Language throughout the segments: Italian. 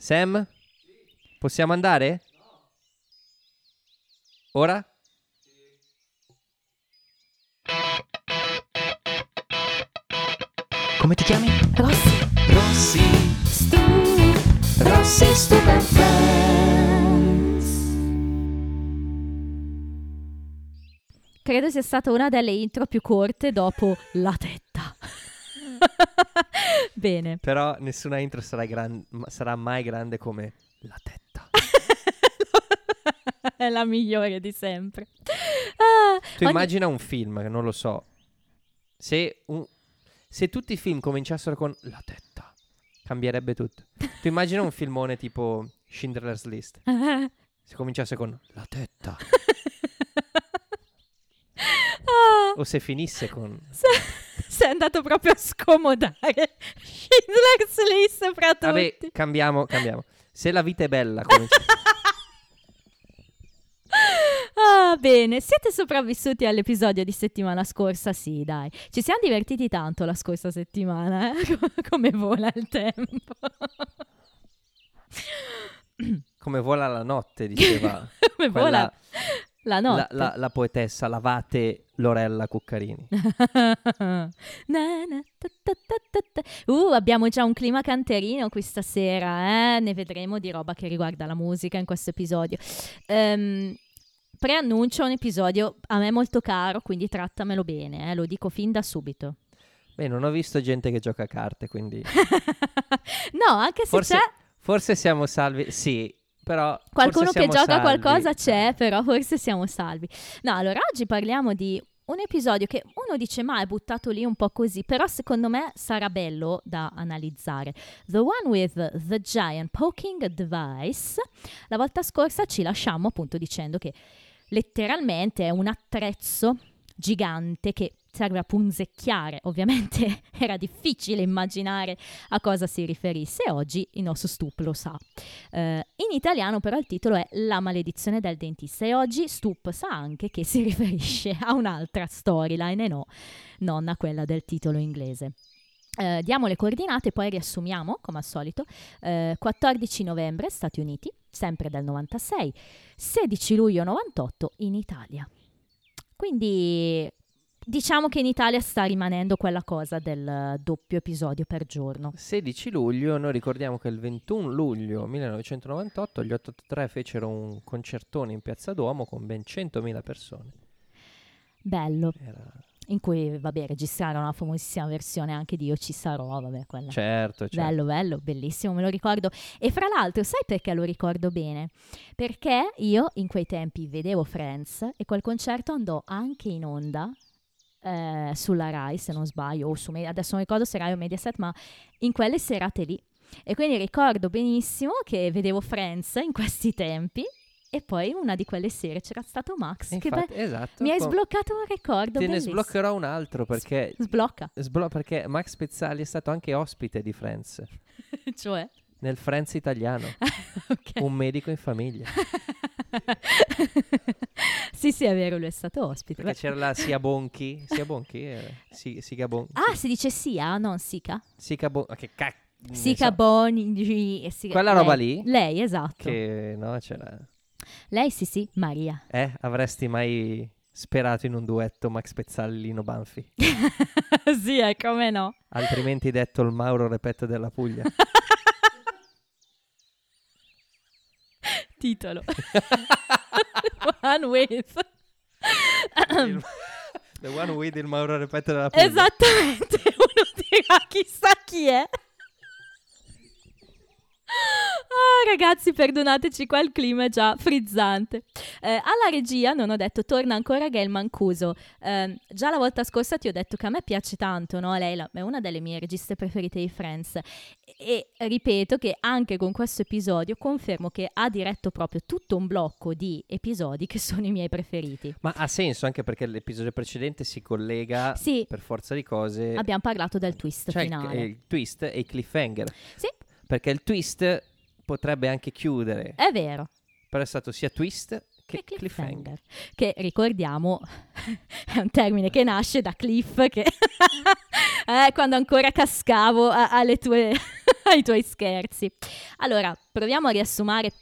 Sam? Possiamo andare? Ora? Come ti chiami? Rossi, Rossi. Stu, Rossi Stupid Friends. Credo sia stata una delle intro più corte dopo la tetta. Bene. Però nessuna intro sarà, gran- sarà mai grande come la tetta. È la migliore di sempre. Ah, Tu ogni- immagina un film, che non lo so. Se, un- se tutti i film cominciassero con la tetta, cambierebbe tutto. Tu immagina un filmone tipo Schindler's List. Se cominciasse con la tetta. Ah, O se finisse con... se- sei andato proprio a scomodare Schindler's List fra tutti. Vabbè, cambiamo, cambiamo. Se la vita è bella, comincia... Ah, bene, siete sopravvissuti all'episodio di settimana scorsa? Sì, dai. Ci siamo divertiti tanto la scorsa settimana, eh? Come vola il tempo. come vola la notte, diceva Come vola la la, notte. la- la poetessa Lavate Lorella Cuccarini. Uh, abbiamo già un clima canterino questa sera, eh? Ne vedremo di roba che riguarda la musica in questo episodio. Ehm, preannuncio un episodio a me molto caro, quindi trattamelo bene, eh? Lo dico fin da subito. Beh, non ho visto gente che gioca a carte, quindi... no, anche se Forse, c'è forse siamo salvi. Sì, però. qualcuno che gioca salvi. qualcosa c'è, però forse siamo salvi. No, allora oggi parliamo di un episodio che uno dice ma è buttato lì un po' così, però secondo me sarà bello da analizzare. The one with the giant poking device. La volta scorsa ci lasciamo appunto dicendo che letteralmente è un attrezzo gigante che serve a punzecchiare. Ovviamente era difficile immaginare a cosa si riferisse e oggi il nostro Stup lo sa. Eh, in italiano però il titolo è La maledizione del dentista e oggi Stup sa anche che si riferisce a un'altra storyline e no, non a quella del titolo inglese. Eh, diamo le coordinate, poi riassumiamo come al solito. Eh, 14 novembre Stati Uniti, sempre del 96, 16 luglio 98 in Italia. Quindi diciamo che in Italia sta rimanendo quella cosa del doppio episodio per giorno. 16 luglio, noi ricordiamo che il 21 luglio 1998 gli 883 fecero un concertone in Piazza Duomo con ben 100.000 persone. Bello, Era... in cui, vabbè, registrarono la famosissima versione anche di Io ci sarò, vabbè, quella. Certo, certo. Bello, bello, bellissimo, me lo ricordo. E fra l'altro, sai perché lo ricordo bene? Perché io in quei tempi vedevo Friends e quel concerto andò anche in onda eh, sulla Rai, se non sbaglio, o su Me- adesso non ricordo se Rai o Mediaset, ma in quelle serate lì. E quindi ricordo benissimo che vedevo Friends in questi tempi e poi una di quelle sere c'era stato Max che Infatti, be- esatto. mi hai sbloccato un ricordo Te ne bellissimo. sbloccherò un altro perché, Sblocca, sblo- perché Max Pezzali è stato anche ospite di Friends, cioè... nel Friends italiano, ok. un medico in famiglia. sì, sì, è vero, lui è stato ospite. Perché c'era la Sia Bonchi, Sia Bonchi, eh, si, Bonchi. Ah, si dice Sia, non Sica? Sica Bonchi, che cacchio. Sica Boni e Sica- Quella lei- roba lì? Lei, esatto. Che no, c'era. Lei sì, sì, Maria. Eh, avresti mai sperato in un duetto Max Pezzali Lino Banfi? sì, è come no. Altrimenti detto il Mauro Repetto della Puglia. Titolo. One with. Il- The one with il Mauro della Puglia. Esattamente, uno dirà chissà chi è. Ah, ragazzi, perdonateci qua, il clima è già frizzante. Eh, alla regia, non ho detto, torna ancora Gail Mancuso. Eh, già la volta scorsa ti ho detto che a me piace tanto, no? Lei è una delle mie registe preferite di Friends. E ripeto che anche con questo episodio confermo che ha diretto proprio tutto un blocco di episodi che sono i miei preferiti. Ma ha senso anche perché l'episodio precedente si collega Sì, per forza di cose. abbiamo parlato del twist cioè il- finale. il twist e il cliffhanger. Sì, Perché il twist potrebbe anche chiudere. è vero. Però è stato sia twist che Che cliffhanger. cliffhanger. Che ricordiamo è un termine che nasce da cliff che eh, quando ancora cascavo a- alle tue ai tuoi scherzi. Allora, proviamo a riassumere.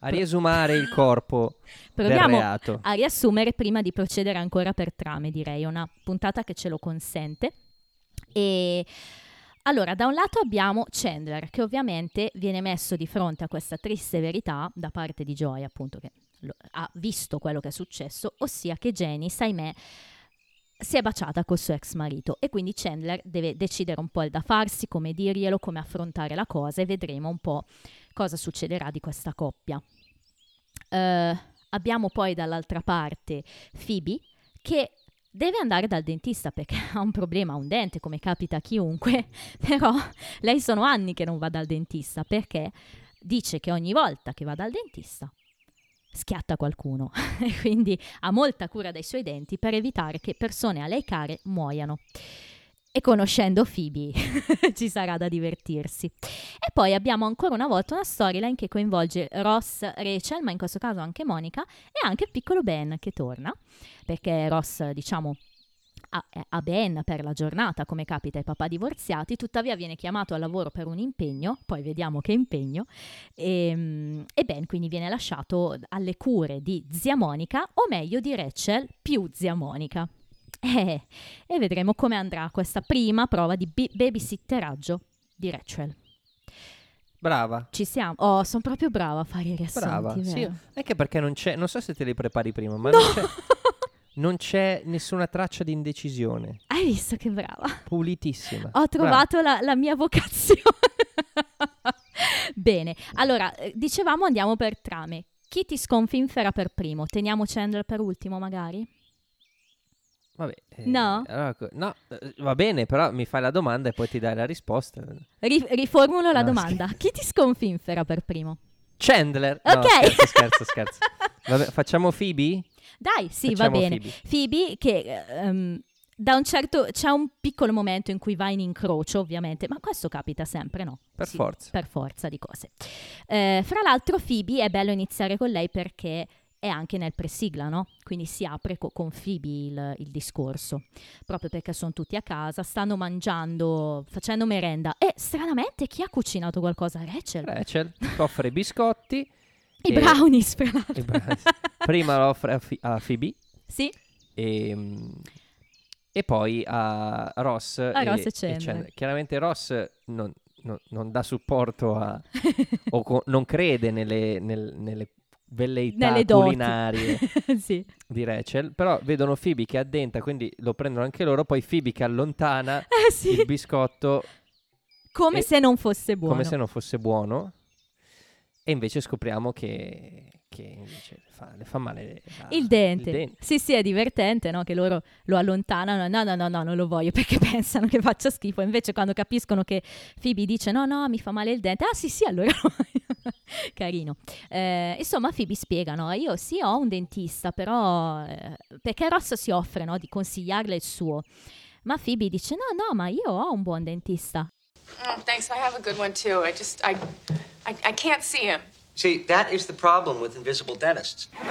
A riesumare il corpo Proviamo a riassumere prima di procedere ancora per trame, direi, una puntata che ce lo consente. E allora, da un lato abbiamo Chandler, che ovviamente viene messo di fronte a questa triste verità da parte di Joy, appunto, che ha visto quello che è successo, ossia che Janice, ahimè, si è baciata col suo ex marito e quindi Chandler deve decidere un po' il da farsi, come dirglielo, come affrontare la cosa e vedremo un po' cosa succederà di questa coppia. Eh, abbiamo poi dall'altra parte Phoebe che deve andare dal dentista perché ha un problema, ha un dente come capita a chiunque, però lei sono anni che non va dal dentista perché dice che ogni volta che va dal dentista schiatta qualcuno e quindi ha molta cura dei suoi denti per evitare che persone a lei care muoiano. E conoscendo Phoebe ci sarà da divertirsi. E poi abbiamo ancora una volta una storyline che coinvolge Ross, Rachel, ma in questo caso anche Monica e anche il piccolo Ben che torna, perché Ross, diciamo, ha, ha Ben per la giornata, come capita ai papà divorziati, tuttavia viene chiamato al lavoro per un impegno, poi vediamo che impegno, e, e Ben quindi viene lasciato alle cure di zia Monica, o meglio di Rachel più zia Monica. Eh, e vedremo come andrà questa prima prova di bi- babysitteraggio di Rachel. Brava. Ci siamo. Oh, sono proprio brava a fare i riassunti, Brava, sì. vero? Anche perché non c'è, non so se te li prepari prima, ma No! non, c'è, non c'è nessuna traccia di indecisione. Hai visto che brava? Pulitissima. Ho trovato la, la mia vocazione. Bene, allora, eh, dicevamo andiamo per trame. Chi ti sconfinfera per primo? Teniamo Chandler per ultimo, magari? Vabbè, eh, No? allora no, eh, va bene, però mi fai la domanda e poi ti dai la risposta. Ri- riformulo la No, domanda. Chi ti sconfinfera per primo? Chandler. No, Ok. scherzo, scherzo, scherzo. Vabbè, facciamo Phoebe? Dai, sì, Facciamo va bene. Phoebe. Phoebe che ehm, da un certo c'è un piccolo momento in cui va in incrocio, ovviamente, ma questo capita sempre, no? Per Sì, forza. Per forza di cose. Eh, fra l'altro, Phoebe è bello iniziare con lei perché è anche nel presigla, no? Quindi si apre co- con Phoebe il, il discorso, proprio perché sono tutti a casa, stanno mangiando, facendo merenda e stranamente chi ha cucinato qualcosa? Rachel. Rachel offre i biscotti. I e- brownies, fra l'altro. brownies. Prima lo offre a, Fi- a Phoebe sì, e, mm, e poi a Ross. A Ross e Chandler. Chandler. Chiaramente Ross non, non- non dà supporto a, o co- non crede nelle, nel- nelle velleità culinarie sì. di Rachel, però vedono Phoebe che addenta, quindi lo prendono anche loro, poi Phoebe che allontana Eh sì. il biscotto Come e- se non fosse buono. come se non fosse buono e invece scopriamo che, che invece le fa, le fa male la- Il dente. il dente. Sì, sì, è divertente, no? Che loro lo allontanano. No, no, no, no, non lo voglio perché pensano che faccia schifo. Invece quando capiscono che Phoebe dice no, no, mi fa male il dente. Ah, sì, sì, allora. Carino. Eh, insomma, Phoebe spiega, no? Io sì, ho un dentista, però... eh, perché Ross si offre, no? Di consigliarle il suo. Ma Phoebe dice no, no, ma io ho un buon dentista. Oh, thanks. I have a good one too. I just I I, I can't see him. See, that is the problem with invisible dentists. Questo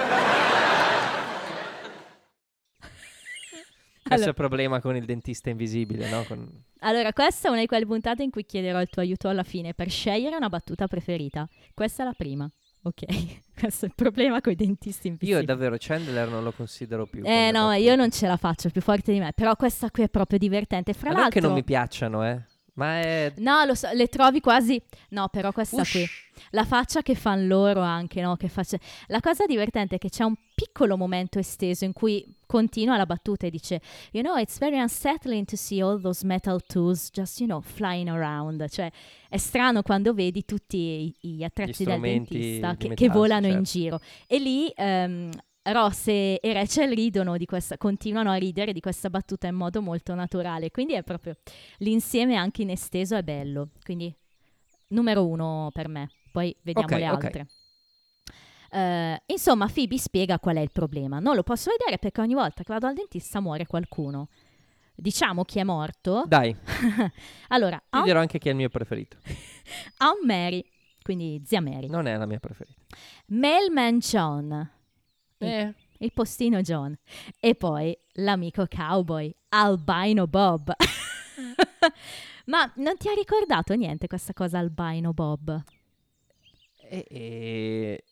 Allora- è il problema con il dentista invisibile, no? Con- Allora, questa è una di quelle puntate in cui chiederò il tuo aiuto alla fine per scegliere una battuta preferita. Questa è la prima. Ok, questo è il problema con i dentisti invisibili. Io davvero Chandler non lo considero più. Eh no, battuta. io non ce la faccio, è più forte di me. Però questa qui è proprio divertente. Fra Ma non l'altro... che non mi piacciono, eh. Ma è... No, lo so, le trovi quasi... No, però questa Ush. qui... La faccia che fanno loro anche, no? Che faccia... La cosa divertente è che c'è un piccolo momento esteso in cui continua la battuta e dice You know, it's very unsettling to see all those metal tools just, you know, flying around. Cioè, è strano quando vedi tutti gli attrezzi del strumenti dentista di che, che metallo, volano in certo. giro. E lì... ehm, Ross e, e Rachel ridono di questa, continuano a ridere di questa battuta in modo molto naturale, quindi è proprio l'insieme anche in esteso è bello. Quindi numero uno per me, poi vediamo Ok, le altre. Eh, insomma, Phoebe spiega qual è il problema. Non lo posso vedere perché ogni volta che vado al dentista muore qualcuno. Diciamo chi è morto. Dai, allora, ti Aunt, dirò anche chi è il mio preferito. Aunt Mary, quindi zia Mary. Non è la mia preferita. Mailman John, Eh, il postino John. E poi l'amico cowboy, Albino Bob. Ma non ti ha ricordato niente questa cosa albino Bob? E, e...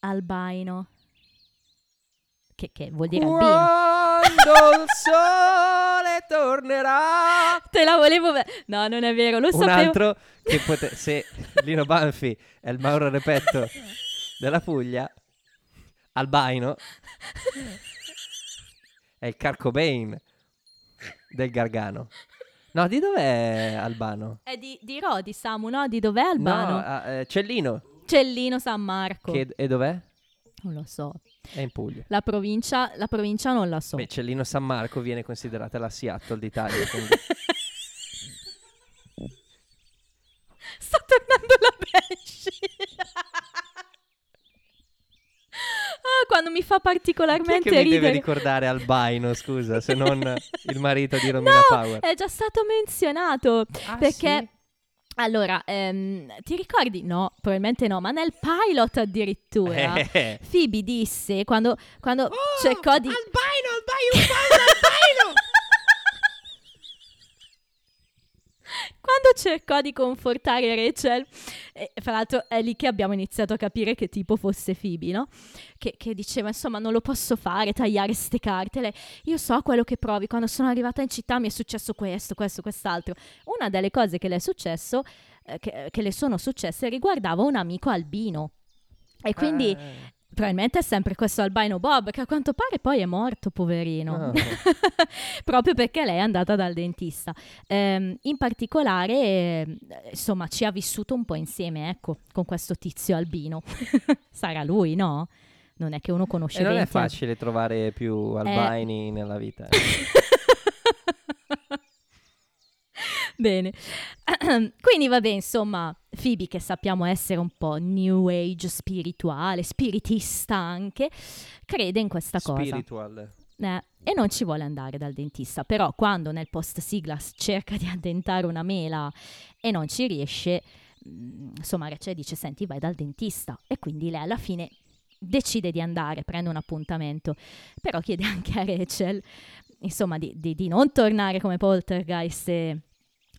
Albino. Che, che vuol dire albino? Quando il sole tornerà. Te la volevo... ve- no, non è vero, lo Un sapevo. altro che pote- se Lino Banfi è il Mauro Repetto della Puglia, Albino è il Carco Bane del Gargano. No, di dov'è Albano? È di, di Rodi, Samu, no? Di dov'è Albano? No, ah, eh, Cellino. Cellino San Marco. Che, e dov'è? Non lo so. È in Puglia. La provincia, la provincia non la so. Beh, Cellino San Marco viene considerata la Seattle d'Italia. quindi- Sta tornando la Pesci. Ah, quando mi fa Chi è particolarmente che mi deve ridere. ricordare Albino, scusa, se non il marito di Romina no, Power? è già stato menzionato. Ah, perché sì? allora, ehm, ti ricordi? No, probabilmente no, ma nel pilot addirittura Eh. Phoebe disse quando, quando Oh, cercò di Albino, albino, albino! Quando cercò di confortare Rachel, e fra l'altro è lì che abbiamo iniziato a capire che tipo fosse Phoebe, no? Che, che diceva, insomma, non lo posso fare, tagliare ste carte. Lei, io so quello che provi, quando sono arrivata in città mi è successo questo, questo, quest'altro. Una delle cose che le è successo, eh, che, che le sono successe, riguardava un amico albino. E quindi Eh. Probabilmente è sempre questo albino Bob, che a quanto pare poi è morto, poverino. Ah. Proprio perché lei è andata dal dentista. Ehm, in particolare, eh, insomma, ci ha vissuto un po' insieme, ecco, con questo tizio albino. Sarà lui, no? Non è che uno conosce E non è facile trovare più albini nella vita. eh. Bene. Quindi vabbè, insomma, Phoebe che sappiamo essere un po' new age spirituale, spiritista anche, crede in questa cosa. Spiritual. Eh, e non ci vuole andare dal dentista. Però quando nel post sigla cerca di addentare una mela e non ci riesce, mm, insomma Rachel dice senti vai dal dentista e quindi lei alla fine decide di andare, prende un appuntamento, però chiede anche a Rachel insomma di, di- di non tornare come poltergeist e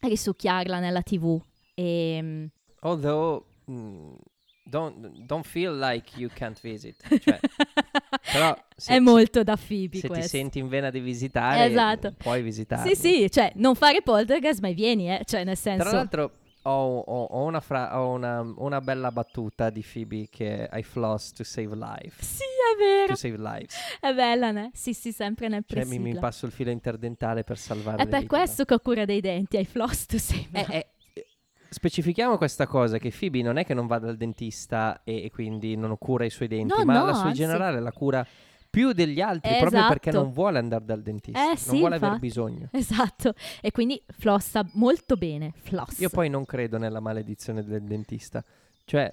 risucchiarla nella tv e mm, Although, mm, don't, don't feel like you can't visit. Cioè, però se, è molto da Phoebe se ti questo. senti in vena di visitare, Esatto. puoi visitare. Sì, sì, cioè non fare poltergeist, ma vieni, eh, cioè nel senso Tra l'altro ho, ho- ho una, fra- ho una, una bella battuta di Phoebe che I floss to save life. Sì, è vero. To save lives. È bella, né? Sì, sì, sempre nel Cioè mi, mi passo il filo interdentale per salvare È per vite, questo che ho cura dei denti, hai floss to save. no? Eh, eh, specifichiamo questa cosa che Phoebe non è che non va dal dentista e, e quindi non cura i suoi denti, No, ma no, la sua in generale la cura più degli altri proprio perché Esatto. non vuole andare dal dentista, Eh, sì, non vuole aver infatti. bisogno. Esatto, e quindi flossa molto bene, floss. Io poi non credo nella maledizione del dentista. Cioè,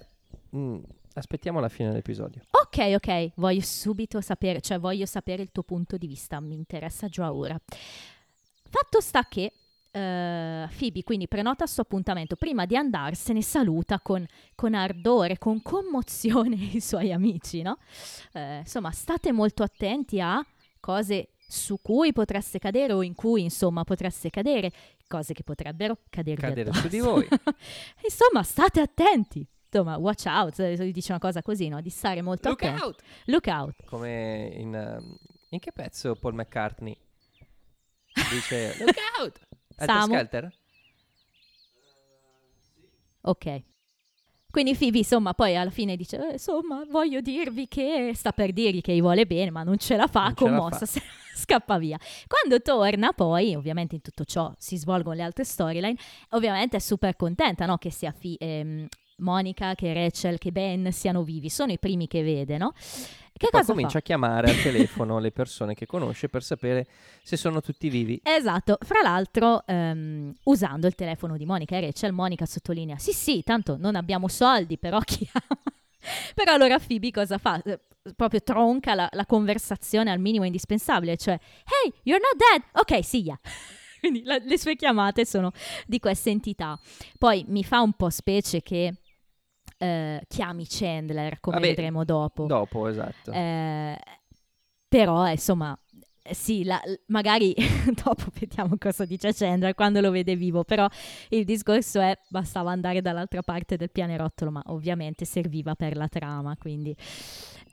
mm, aspettiamo la fine dell'episodio. Ok, ok, voglio subito sapere, cioè voglio sapere il tuo punto di vista, mi interessa già ora. Fatto sta che eh, Phoebe quindi prenota il suo appuntamento, prima di andarsene saluta con, con ardore, con commozione i suoi amici, no? Eh, insomma, state molto attenti a cose su cui potreste cadere o in cui insomma potreste cadere, cose che potrebbero Cadere addosso. su di voi. insomma, state attenti. Insomma, watch out, eh, dice una cosa così, no? Di stare molto Look attenti. out! Look out. Come in... ehm, in che pezzo Paul McCartney dice Look out! Helter Samu? Skelter? Ok. Quindi Phoebe, insomma, poi alla fine dice, "Eh, insomma, voglio dirvi che sta per dirgli che gli vuole bene, ma non ce la fa, Non commossa, se- scappa via. Quando torna poi, ovviamente in tutto ciò si svolgono le altre storyline, ovviamente è super contenta, no? Che sia Fi- ehm, Monica, che Rachel, che Ben siano vivi, sono i primi che vede, no? Che Poi cosa comincia fa? a chiamare al telefono le persone che conosce per sapere se sono tutti vivi. Esatto, fra l'altro ehm, usando il telefono di Monica e Rachel, Monica sottolinea, sì sì, tanto non abbiamo soldi, però chiama. però allora Phoebe cosa fa? Eh, Proprio tronca la, la conversazione al minimo indispensabile, cioè, hey, you're not dead, ok, see ya. Quindi la- le sue chiamate sono di questa entità. Poi mi fa un po' specie che eh, chiami Chandler, come Vabbè, vedremo dopo. Dopo, esatto. Eh, però, eh, insomma, Eh, Sì, la- magari dopo vediamo cosa dice Chandler quando lo vede vivo, però il discorso è bastava andare dall'altra parte del pianerottolo, ma ovviamente serviva per la trama, quindi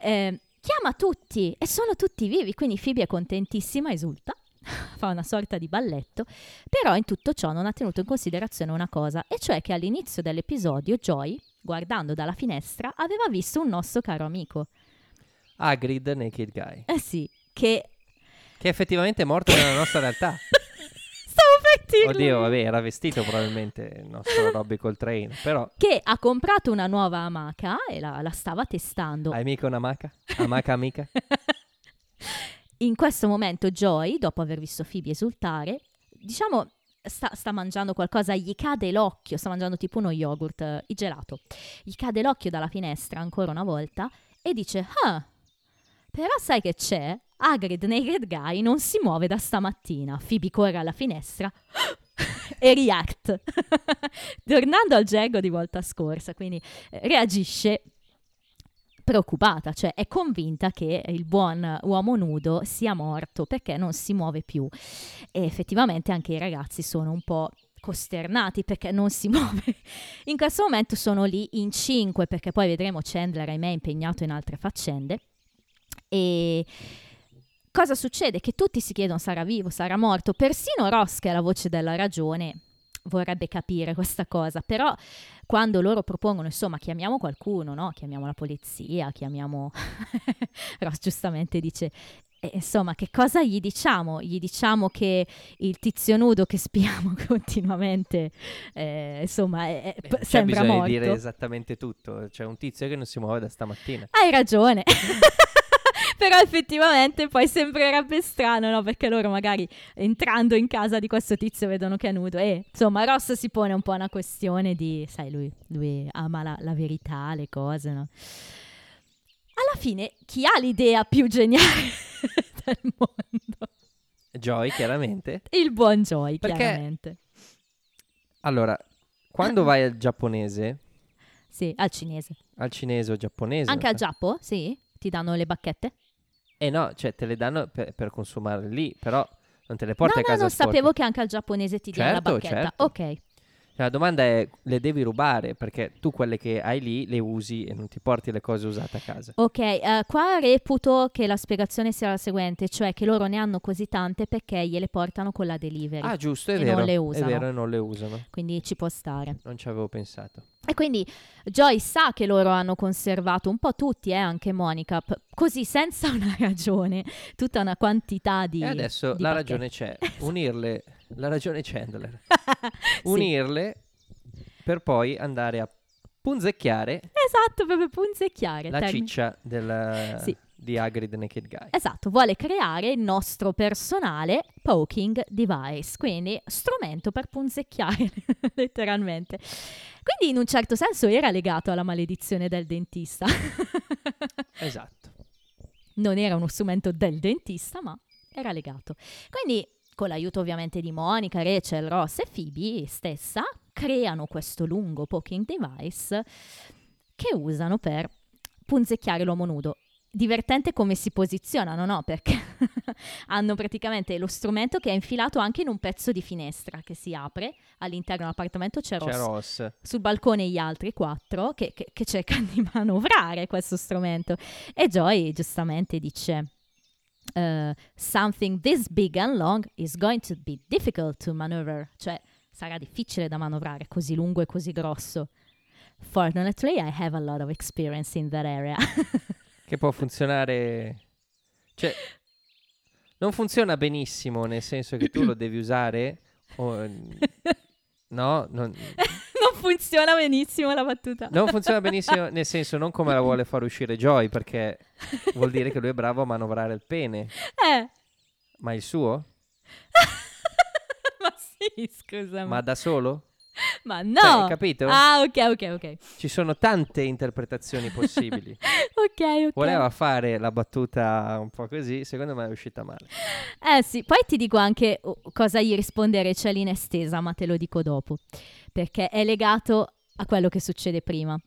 eh, chiama tutti e sono tutti vivi, quindi Phoebe è contentissima, esulta, fa una sorta di balletto, però in tutto ciò non ha tenuto in considerazione una cosa, e cioè che all'inizio dell'episodio Joy, guardando dalla finestra, aveva visto un nostro caro amico. Hagrid Naked Guy. Eh sì, che... Che effettivamente è morto nella nostra realtà. Stavo per dirlo! Oddio, vabbè, era vestito probabilmente il nostro Robbie Coltrane. Però, Che ha comprato una nuova amaca e la, la stava testando. hai mica un'amaca? Amaca amica? In questo momento Joy, dopo aver visto Phoebe esultare, diciamo sta, sta mangiando qualcosa, gli cade l'occhio, sta mangiando tipo uno yogurt, eh, il gelato, gli cade l'occhio dalla finestra ancora una volta e dice, ah, però sai che c'è? Hagrid Naked Guy non si muove da stamattina. Phoebe corre alla finestra e react. Tornando al gergo di volta scorsa, quindi eh, reagisce preoccupata, cioè è convinta che il buon uomo nudo sia morto perché non si muove più. E effettivamente anche i ragazzi sono un po' costernati perché non si muove. In questo momento sono lì in cinque perché poi vedremo Chandler, ahimè, impegnato in altre faccende. E cosa succede? Che tutti si chiedono sarà vivo, sarà morto. Persino Ross, che è la voce della ragione, vorrebbe capire questa cosa, però quando loro propongono, insomma, chiamiamo qualcuno, no? Chiamiamo la polizia, chiamiamo... Ross giustamente dice, "Eh, insomma, che cosa gli diciamo? Gli diciamo che il tizio nudo che spiamo continuamente, eh, insomma, è- è- Eh, p- c'è sembra bisogno morto. di dire esattamente tutto. C'è un tizio che non si muove da stamattina. Hai ragione. Però effettivamente poi sembrerebbe strano, no? Perché loro magari entrando in casa di questo tizio vedono che è nudo. E insomma, Ross si pone un po' una questione di, sai, lui, lui ama la, la verità, le cose, no? Alla fine, chi ha l'idea più geniale del mondo? Joy, chiaramente. Il buon Joy, Perché- chiaramente. Allora, quando vai al giapponese, Sì, al cinese. al cinese o giapponese... Anche al so- Giappo? Sì? Ti danno le bacchette? Eh no, cioè te le danno per, per consumare lì, però non te le porti no, a casa no, non sporche. sapevo che anche al giapponese ti diano la Certo, bacchetta. certo. Ok. Cioè, la domanda è, le devi rubare? Perché tu quelle che hai lì le usi e non ti porti le cose usate a casa. Ok, eh, qua reputo che la spiegazione sia la seguente, cioè che loro ne hanno così tante perché gliele portano con la delivery, Ah, giusto, è vero. non le È usano. vero, e non le usano. quindi ci può stare. Non ci avevo pensato. E quindi Joy sa che loro hanno conservato, un po' tutti, eh, anche Monica, p- così senza una ragione, tutta una quantità di... e adesso di la bacchette. ragione c'è. Unirle, la ragione Chandler. Unirle per poi andare a punzecchiare Esatto, proprio punzecchiare. la termine- ciccia del, Sì. di Hagrid Naked Guy. Esatto, vuole creare il nostro personale poking device, quindi strumento per punzecchiare, letteralmente. Quindi in un certo senso era legato alla maledizione del dentista. Esatto. non era uno strumento del dentista, ma era legato. Quindi, con l'aiuto ovviamente di Monica, Rachel, Ross e Phoebe stessa, creano questo lungo poking device che usano per punzecchiare l'uomo nudo. Divertente come si posizionano, no? Perché hanno praticamente lo strumento che è infilato anche in un pezzo di finestra che si apre. All'interno dell'appartamento c'è Ross C'è Ross. sul balcone gli altri quattro che, che- che cercano di manovrare questo strumento. E Joy giustamente dice: eh, Something this big and long is going to be difficult to maneuver. Cioè, sarà difficile da manovrare, così lungo e così grosso. Fortunately, I have a lot of experience in that area. Che può funzionare... Cioè, non funziona benissimo, nel senso che tu lo devi usare... o- No, non, non funziona benissimo la battuta. non funziona benissimo, nel senso non come la vuole far uscire Joy, perché vuol dire che lui è bravo a manovrare il pene. Eh. Ma il suo? Ma sì, scusami. Ma da solo? Ma Cioè, no. hai capito? Ah, ok, ok, ok. Ci sono tante interpretazioni possibili. Ok, ok. Voleva fare la battuta un po' così, secondo me è uscita male. Eh sì, poi ti dico anche oh, cosa gli rispondere Rachel in estesa, ma te lo dico dopo, perché è legato a quello che succede prima.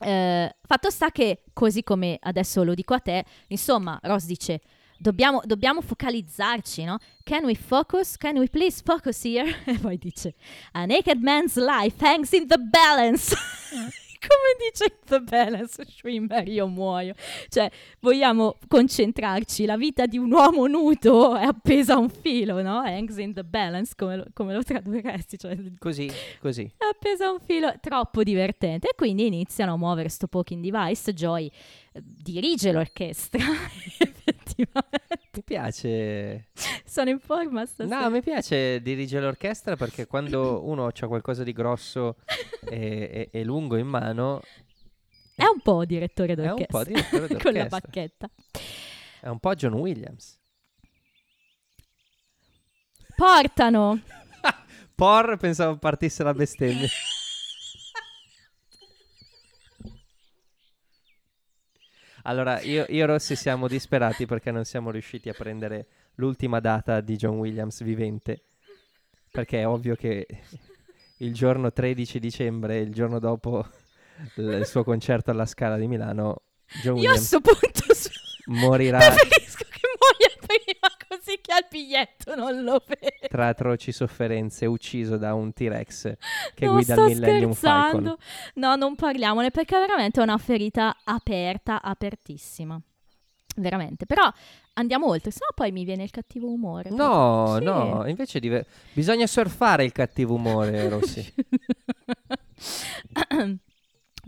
Eh, fatto sta che, così come adesso lo dico a te, insomma, Ross dice, dobbiamo, dobbiamo focalizzarci, no? Can we focus? Can we please focus here? E poi dice, a naked man's life hangs in the balance. Come dice The Balance, Schwimmer, io muoio. Cioè, vogliamo concentrarci, la vita di un uomo nudo è appesa a un filo, no? Hangs in the balance, come lo, come lo tradurresti? Cioè, Così, così. è appesa a un filo, troppo divertente. E quindi iniziano a muovere sto poking device. Joy eh, dirige l'orchestra, effettivamente. Mi piace. Sono in forma stasera. No, mi piace dirigere l'orchestra perché quando uno ha qualcosa di grosso e, e- e lungo in mano È un po' direttore È un d'orchestra. po' direttore Con la d'orchestra. bacchetta. è un po' John Williams. Portano. Por pensavo partisse la bestemmia. Allora, io, io e Rossi siamo disperati perché non siamo riusciti a prendere l'ultima data di John Williams vivente. Perché è ovvio che il giorno 13 dicembre, il giorno dopo il suo concerto alla Scala di Milano, John Io a Williams sto punto su- morirà preferisco che che al biglietto non lo vedo. tra atroci sofferenze, ucciso da un T-Rex che no, guida sto il Millennium Falcon. scherzando. No, non parliamone perché è veramente una ferita aperta, apertissima. Veramente. Però andiamo oltre, sennò poi mi viene il cattivo umore. No, Sì. no, invece dive- bisogna surfare il cattivo umore, Rossi.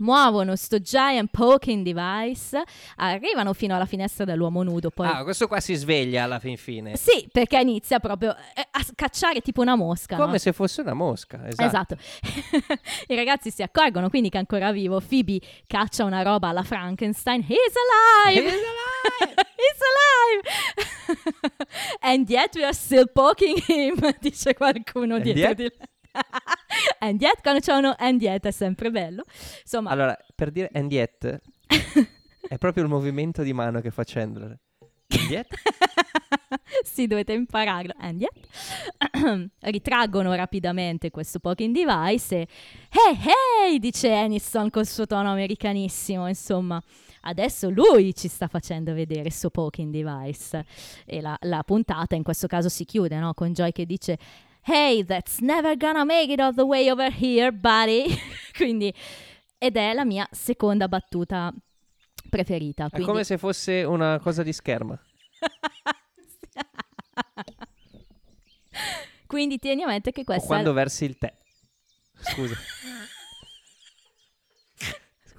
Muovono sto giant poking device, arrivano fino alla finestra dell'uomo nudo, poi Ah, questo qua si sveglia alla fin fine. Sì, perché inizia proprio eh, a cacciare tipo una mosca. no? Come se fosse una mosca, esatto. Esatto. I ragazzi si accorgono quindi che è ancora vivo. Phoebe caccia una roba alla Frankenstein. He's alive! He's He's alive! And yet we are still poking him, dice qualcuno And dietro yet? di lei. And yet, quando c'è uno and yet è sempre bello. Insomma, Allora, per dire and yet, è proprio il movimento di mano che fa Chandler. And yet? sì, dovete impararlo. And yet. Ritraggono rapidamente questo poking device e hey hey, dice Aniston col suo tono americanissimo, insomma. Adesso lui ci sta facendo vedere il suo poking device. E la, la puntata in questo caso si chiude, no? Con Joy che dice Hey, that's never gonna make it all the way over here, buddy. Quindi, ed è la mia seconda battuta preferita. È Quindi... come se fosse una cosa di scherma. Quindi tieni a mente che O questa quando è... versi il tè. Scusa.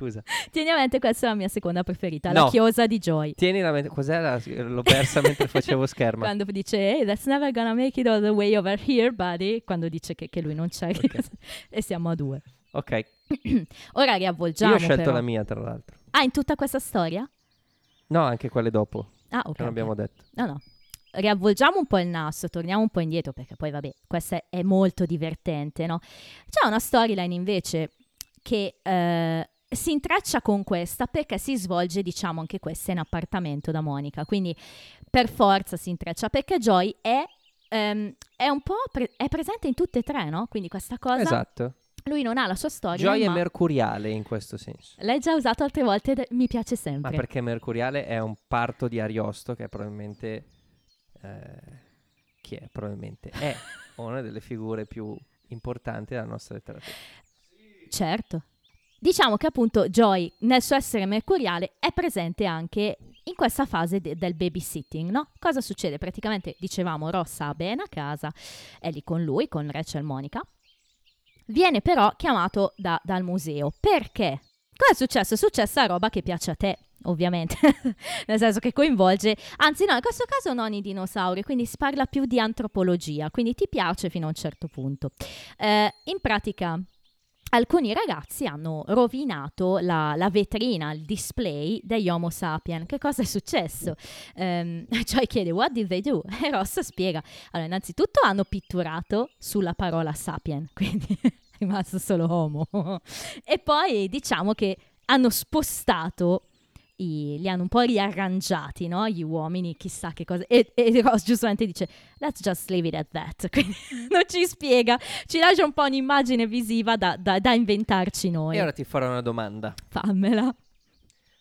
Scusa. tieni a mente questa è la mia seconda preferita, No. la chiosa di Joy. Tieni la mente. Cos'era? L'ho persa mentre facevo scherma. Quando dice hey, that's never gonna make it all the way over here, buddy, quando dice che, che lui non c'è Ok. e siamo a due. Ok. Ora riavvolgiamo Io ho scelto però. la mia, tra l'altro. Ah, in tutta questa storia? No, anche quelle dopo. Ah, ok. Che non abbiamo detto. No, no. Riavvolgiamo un po' il naso, torniamo un po' indietro perché poi vabbè, questa è, è molto divertente, no? C'è una storyline invece che eh, si intreccia con questa perché si svolge, diciamo, anche questa in appartamento da Monica, quindi per forza si intreccia perché Joy è, ehm, è un po' pre- è presente in tutte e tre, no? Quindi questa cosa, Esatto. lui non ha la sua storia, Joy è ma mercuriale in questo senso. l'hai già usato altre volte è- mi piace Ma sempre. perché mercuriale è un parto di Ariosto che è probabilmente... eh, chi è? Probabilmente è una delle figure più importanti della nostra letteratura. Certo. Diciamo che appunto Joy, nel suo essere mercuriale, è presente anche in questa fase de- del babysitting, no? Cosa succede? Praticamente, dicevamo, Rossa ha Ben a casa, è lì con lui, con Rachel Monica. Viene però chiamato da- dal museo. Perché? Cosa è successo? È successa roba che piace a te, ovviamente. Nel senso che coinvolge, anzi no, in questo caso non i dinosauri, quindi si parla più di antropologia, quindi ti piace fino a un certo punto. Eh, in pratica alcuni ragazzi hanno rovinato la, la vetrina, il display degli Homo sapien. Che cosa è successo? Cioè chiede, what did they do? E Ross spiega. Allora, innanzitutto hanno pitturato sulla parola sapien, quindi è rimasto solo Homo. e poi diciamo che hanno spostato i- li hanno un po' riarrangiati, no? Gli uomini, chissà che cosa. E, e Ross giustamente dice: Let's just leave it at that. Quindi non ci spiega, ci lascia un po' un'immagine visiva da, da- da inventarci noi. E ora ti farò una domanda. Fammela.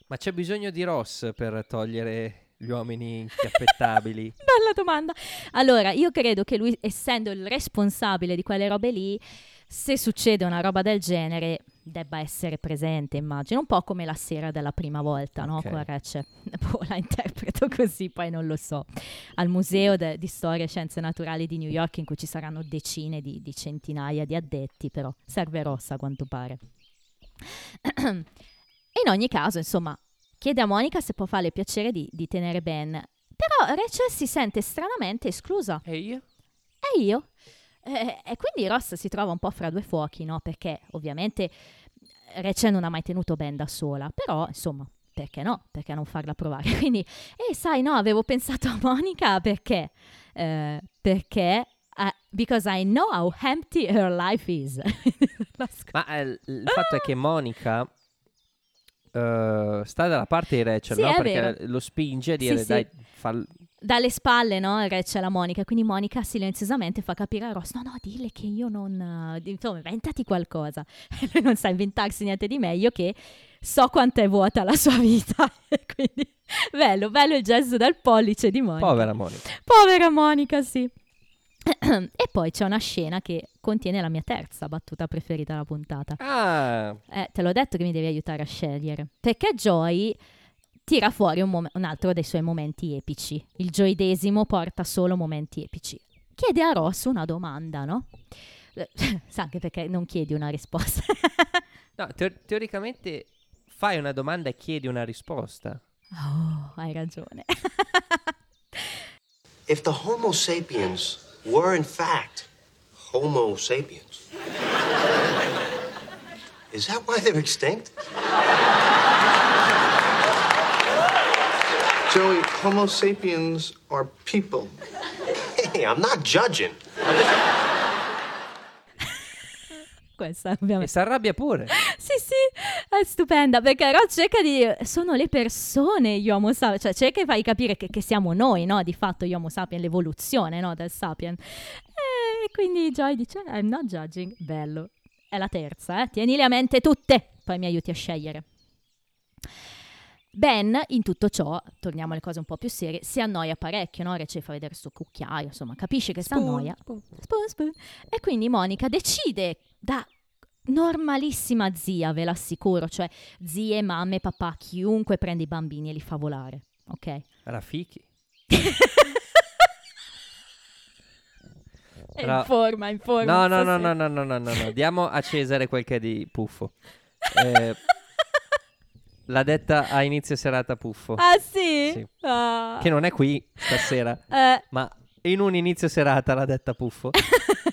Ma c'è bisogno di Ross per togliere gli uomini inchiappettabili? Bella domanda. Allora, io credo che lui, essendo il responsabile di quelle robe lì, se succede una roba del genere, debba essere presente, immagino. Un po' come la sera della prima volta, no? Ok. Con Recce. Boh, la interpreto così, poi non lo so. Al Museo de- di Storia e Scienze Naturali di New York, in cui ci saranno decine di, di centinaia di addetti, però serve rossa a quanto pare. In ogni caso, insomma, chiede a Monica se può farle il piacere di, di tenere Ben. Però Rachel si sente stranamente esclusa. E io? E io? Eh, e quindi Ross si trova un po' fra due fuochi, no? Perché ovviamente Rachel non ha mai tenuto Ben da sola, però insomma, perché no? Perché non farla provare? Quindi, e sai, no, avevo pensato a Monica perché? Eh, perché? eh, because I know how empty her life is. Sc- Ma eh, il fatto è che Monica eh, sta dalla parte di Rachel, Sì, no? Perché vero. lo spinge a dire Sì, sì. dai, fall- dalle spalle, no? Rachel a Monica. Quindi Monica silenziosamente fa capire a Ross: no, no, dille che io non. eh, insomma, inventati qualcosa. E lui non sa inventarsi niente di meglio che so quanto è vuota la sua vita. Quindi, bello, bello il gesto del pollice di Monica. povera Monica. Povera Monica, sì. e poi c'è una scena che contiene la mia terza battuta preferita della puntata. Ah, Eh, te l'ho detto che mi devi aiutare a scegliere. Perché Joy tira fuori un, mom- un altro dei suoi momenti epici. Il gioidesimo porta solo momenti epici. Chiede a Ross una domanda, no? Sa anche perché non chiedi una risposta. no, teo- teoricamente fai una domanda e chiedi una risposta. oh, hai ragione. If the Homo sapiens were, in fact, Homo sapiens, is that why they're extinct? Joey, Homo sapiens are people. Hey, I'm not judging. Questa E ovviamente. si arrabbia pure. Sì, sì, è stupenda perché Ross cerca di sono le persone gli Homo sapiens, cioè cerca di fargli capire che, che siamo noi, no? Di fatto gli Homo sapiens, l'evoluzione, no? Del sapien. E quindi Joy dice I'm not judging, bello. È la terza, eh? Tienile a mente tutte, poi mi aiuti a scegliere. Ben, in tutto ciò, torniamo alle cose un po' più serie, si annoia parecchio, no? Rachel fa vedere sto cucchiaio, insomma, capisce che si annoia. Spoon, Spoon, spoon. E quindi Monica decide da normalissima zia, ve l'assicuro, cioè zie, mamme, papà, chiunque prende i bambini e li fa volare, ok? Rafiki. È Però- in forma, in forma. No, no, no, no, no, no, no, no, no. Diamo a Cesare quel che è di puffo. Eh, l'ha detta a inizio serata puffo. Ah sì? Sì. Ah. Che non è qui stasera, Eh, ma in un inizio serata l'ha detta puffo.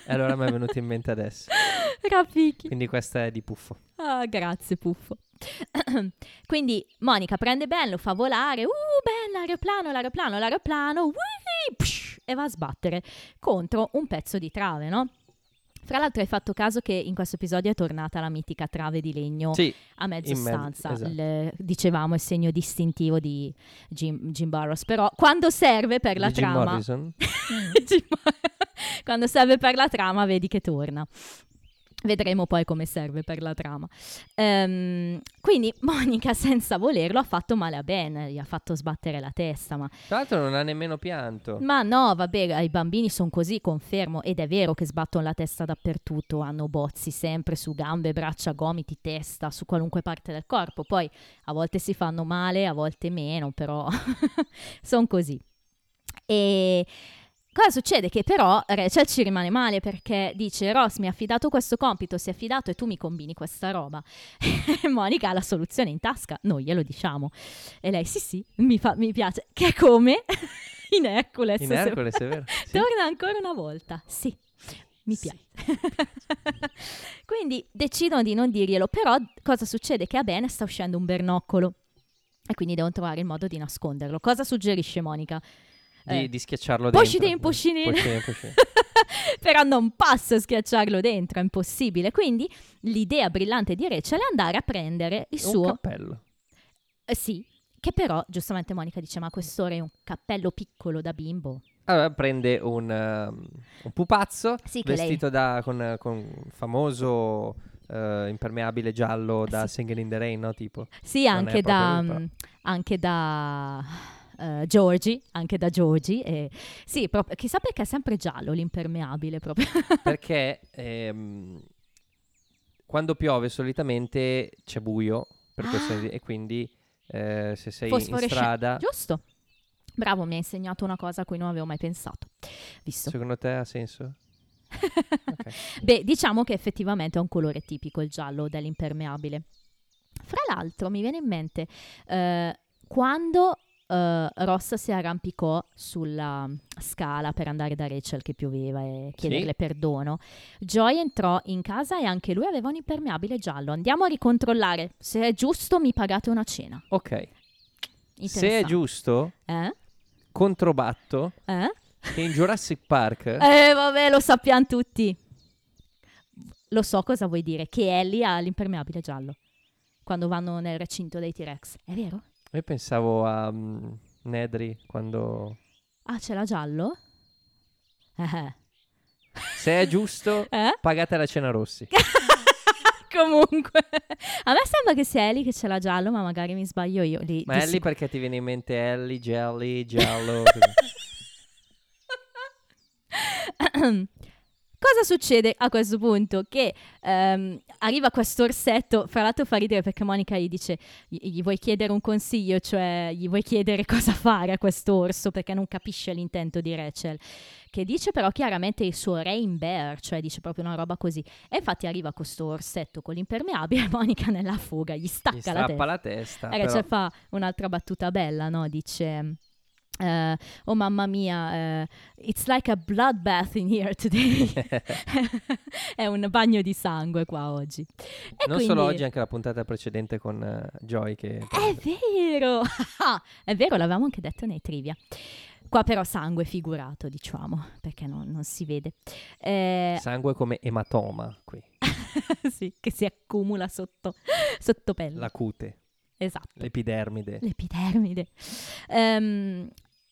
e allora mi è venuto in mente adesso. Rafiki. Quindi questa è di puffo. Ah, grazie, puffo. Quindi Monica prende Ben, lo fa volare. Uh, Ben, l'aeroplano, l'aeroplano, l'aeroplano. Ui, psh, e va a sbattere contro un pezzo di trave, no? Fra l'altro hai fatto caso che in questo episodio è tornata la mitica trave di legno Sì, a mezzo, stanza. esatto. Il- dicevamo il segno distintivo di Jim, Jim Burrows. Però quando serve per la di Jim trama... Morrison. Jim- quando serve per la trama vedi che torna. Vedremo poi come serve per la trama. Ehm, quindi Monica, senza volerlo, ha fatto male a Ben, gli ha fatto sbattere la testa. Ma, Tra l'altro non ha nemmeno pianto. ma no, vabbè, i bambini sono così, confermo. Ed è vero che sbattono la testa dappertutto, hanno bozzi sempre su gambe, braccia, gomiti, testa, su qualunque parte del corpo. Poi a volte si fanno male, a volte meno, però sono così. E cosa succede? Che però Rachel ci rimane male perché dice Ross mi ha affidato questo compito, si è affidato e tu mi combini questa roba. E Monica ha la soluzione in tasca, noi glielo diciamo. E lei sì sì, mi, fa- mi piace. Che è come in Hercules. In Hercules, è vero? Sì. Torna ancora una volta, sì. Mi Sì. piace. Quindi decidono di non dirglielo, però cosa succede? Che a Ben sta uscendo un bernoccolo e quindi devono trovare il modo di nasconderlo. Cosa suggerisce Monica? Di, Eh, di schiacciarlo dentro. Poscidin, poscidin. Poscidin, poscidin. Però non posso schiacciarlo dentro, è impossibile. Quindi l'idea brillante di Rachel è andare a prendere il Un suo... cappello. eh, sì, che però giustamente Monica dice ma a quest'ora è un cappello piccolo da bimbo. Allora prende un, um, un pupazzo Sì, che lei- vestito da, con, con un famoso eh, impermeabile giallo da Sì. Singing in the Rain, no? Tipo. Sì, anche proprio da, però. mm, anche da eh, Giorgi, anche da Giorgi. E, sì, proprio, chissà perché è sempre giallo l'impermeabile proprio. Perché ehm, quando piove solitamente c'è buio per Ah. questioni di- e quindi eh, se sei in strada, Giusto. Bravo, mi hai insegnato una cosa a cui non avevo mai pensato. Visto. secondo te ha senso? Beh, diciamo che effettivamente è un colore tipico il giallo dell'impermeabile. Fra l'altro, mi viene in mente eh, quando eh, Ross si arrampicò sulla scala per andare da Rachel che pioveva e chiederle perdono, Joy entrò in casa e anche lui aveva un impermeabile giallo. Andiamo a ricontrollare. Se è giusto, mi pagate una cena. Ok. Se è giusto, Eh? controbatto Eh? che in Jurassic Park Eh, vabbè, lo sappiamo tutti. Lo so cosa vuoi dire, che Ellie ha l'impermeabile giallo quando vanno nel recinto dei T-Rex. È vero? Io pensavo a mm, Nedry quando Ah, ce l'ha giallo? Eh. se è giusto Eh? pagate la cena Rossi. Comunque, a me sembra che sia Ellie che ce l'ha giallo, ma magari mi sbaglio io. Lì, Ma di è lì sic- perché ti viene in mente Ellie, Jelly, giallo. Cosa succede a questo punto? Che ehm, arriva questo orsetto, fra l'altro fa ridere perché Monica gli dice, gli, gli vuoi chiedere un consiglio, cioè gli vuoi chiedere cosa fare a questo orso perché non capisce l'intento di Rachel, che dice però chiaramente il suo rain bear, cioè dice proprio una roba così. E infatti arriva questo orsetto con l'impermeabile e Monica nella fuga gli stacca Gli la testa. la testa. E Rachel però- fa un'altra battuta bella, no? Dice... eh, oh mamma mia, eh, it's like a bloodbath in here today. è un bagno di sangue qua oggi. E non quindi- solo oggi, anche la puntata precedente con eh, Joy che... È vero! è vero, l'avevamo anche detto nei trivia. Qua però sangue figurato, diciamo, perché non, non si vede. Eh, Sangue come ematoma qui, sì, che si accumula sotto, sotto pelle. la cute, Esatto. l'epidermide. L'epidermide. Ehm,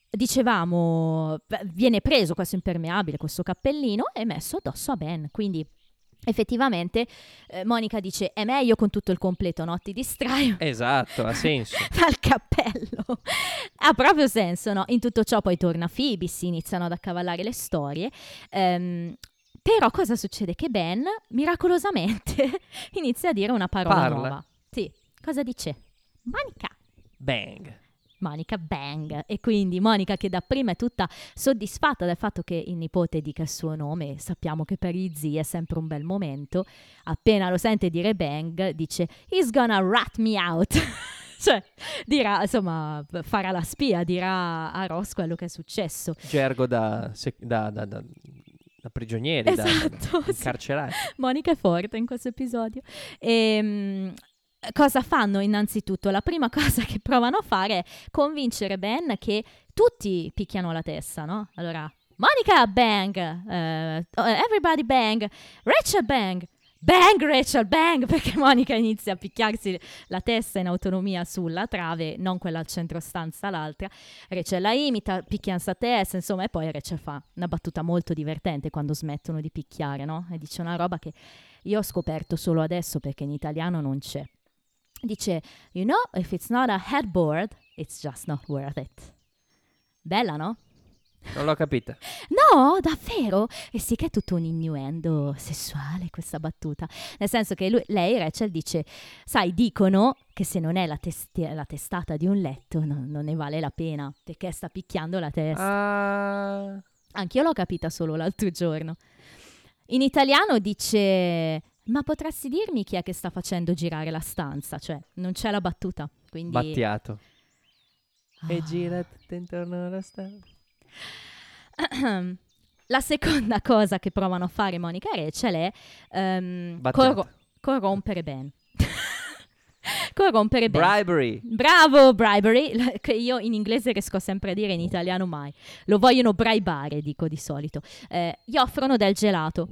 dicevamo, viene preso questo impermeabile, questo cappellino e messo addosso a Ben. Quindi effettivamente eh, Monica dice è meglio con tutto il completo, no? Ti distrai Esatto, ha senso. dal cappello. ha proprio senso, no? In tutto ciò poi torna Phoebe, si iniziano ad accavallare le storie. Ehm, però cosa succede? Che Ben miracolosamente inizia a dire una parola Parla. nuova. Sì, cosa dice? Monica. Bang. Monica Bang. E quindi Monica che dapprima è tutta soddisfatta del fatto che il nipote dica il suo nome, sappiamo che per gli zii è sempre un bel momento, appena lo sente dire Bang dice He's gonna rat me out. cioè dirà, insomma, farà la spia, dirà a Ross quello che è successo. Gergo da, da, da, da- da prigionieri, da- Esatto, da sì. Monica è forte in questo episodio. Ehm, cosa fanno innanzitutto? La prima cosa che provano a fare è convincere Ben che tutti picchiano la testa, no? Allora, Monica bang, eh, everybody bang, Rachel bang. Bang Rachel, bang, perché Monica inizia a picchiarsi la testa in autonomia sulla trave, non quella al centro stanza, l'altra. Rachel la imita, picchianza testa, insomma, e poi Rachel fa una battuta molto divertente quando smettono di picchiare, no? E dice una roba che io ho scoperto solo adesso perché in italiano non c'è. Dice, you know, if it's not a headboard, it's just not worth it. Bella, no? Non l'ho capita. No, davvero? E sì che è tutto un innuendo sessuale questa battuta. Nel senso che lui- lei, Rachel, dice, sai, dicono che se non è la, testi- la testata di un letto no- non ne vale la pena, perché sta picchiando la testa. Ah, Anch'io l'ho capita solo l'altro giorno. In italiano dice, ma potresti dirmi chi è che sta facendo girare la stanza? Cioè, non c'è la battuta. Quindi... battiato. E Ah. gira tutto intorno alla stanza. La seconda cosa che provano a fare Monica e Rachel è Battiato. corro- corrompere Ben. corrompere Ben. Bribery. Bravo, bribery, che io in inglese riesco sempre a dire, in italiano mai. Lo vogliono bribare, dico di solito. Eh, gli offrono del gelato.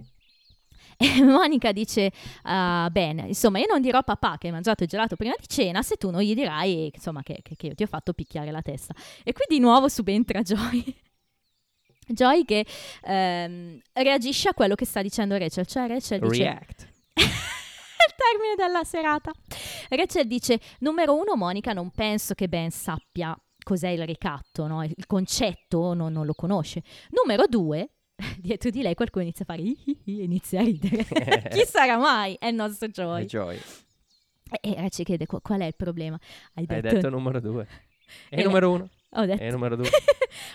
E Monica dice, ah, bene, insomma, io non dirò a papà che hai mangiato il gelato prima di cena se tu non gli dirai, insomma, che, che- che io ti ho fatto picchiare la testa. E qui di nuovo subentra Joy. Joy che ehm, reagisce a quello che sta dicendo Rachel, cioè Rachel dice... React. il termine della serata. Rachel dice: Numero uno, Monica, non penso che Ben sappia cos'è il ricatto, no? il concetto non, non lo conosce. Numero due, dietro di lei qualcuno inizia a fare "Ih, ih, ih", e inizia a ridere. Chi sarà mai? È il nostro Joy. Eh, Joy. E Rachel chiede "Qu- qual è il problema. Hai Hai detto, detto numero due. E E numero uno. ho, detto E numero due.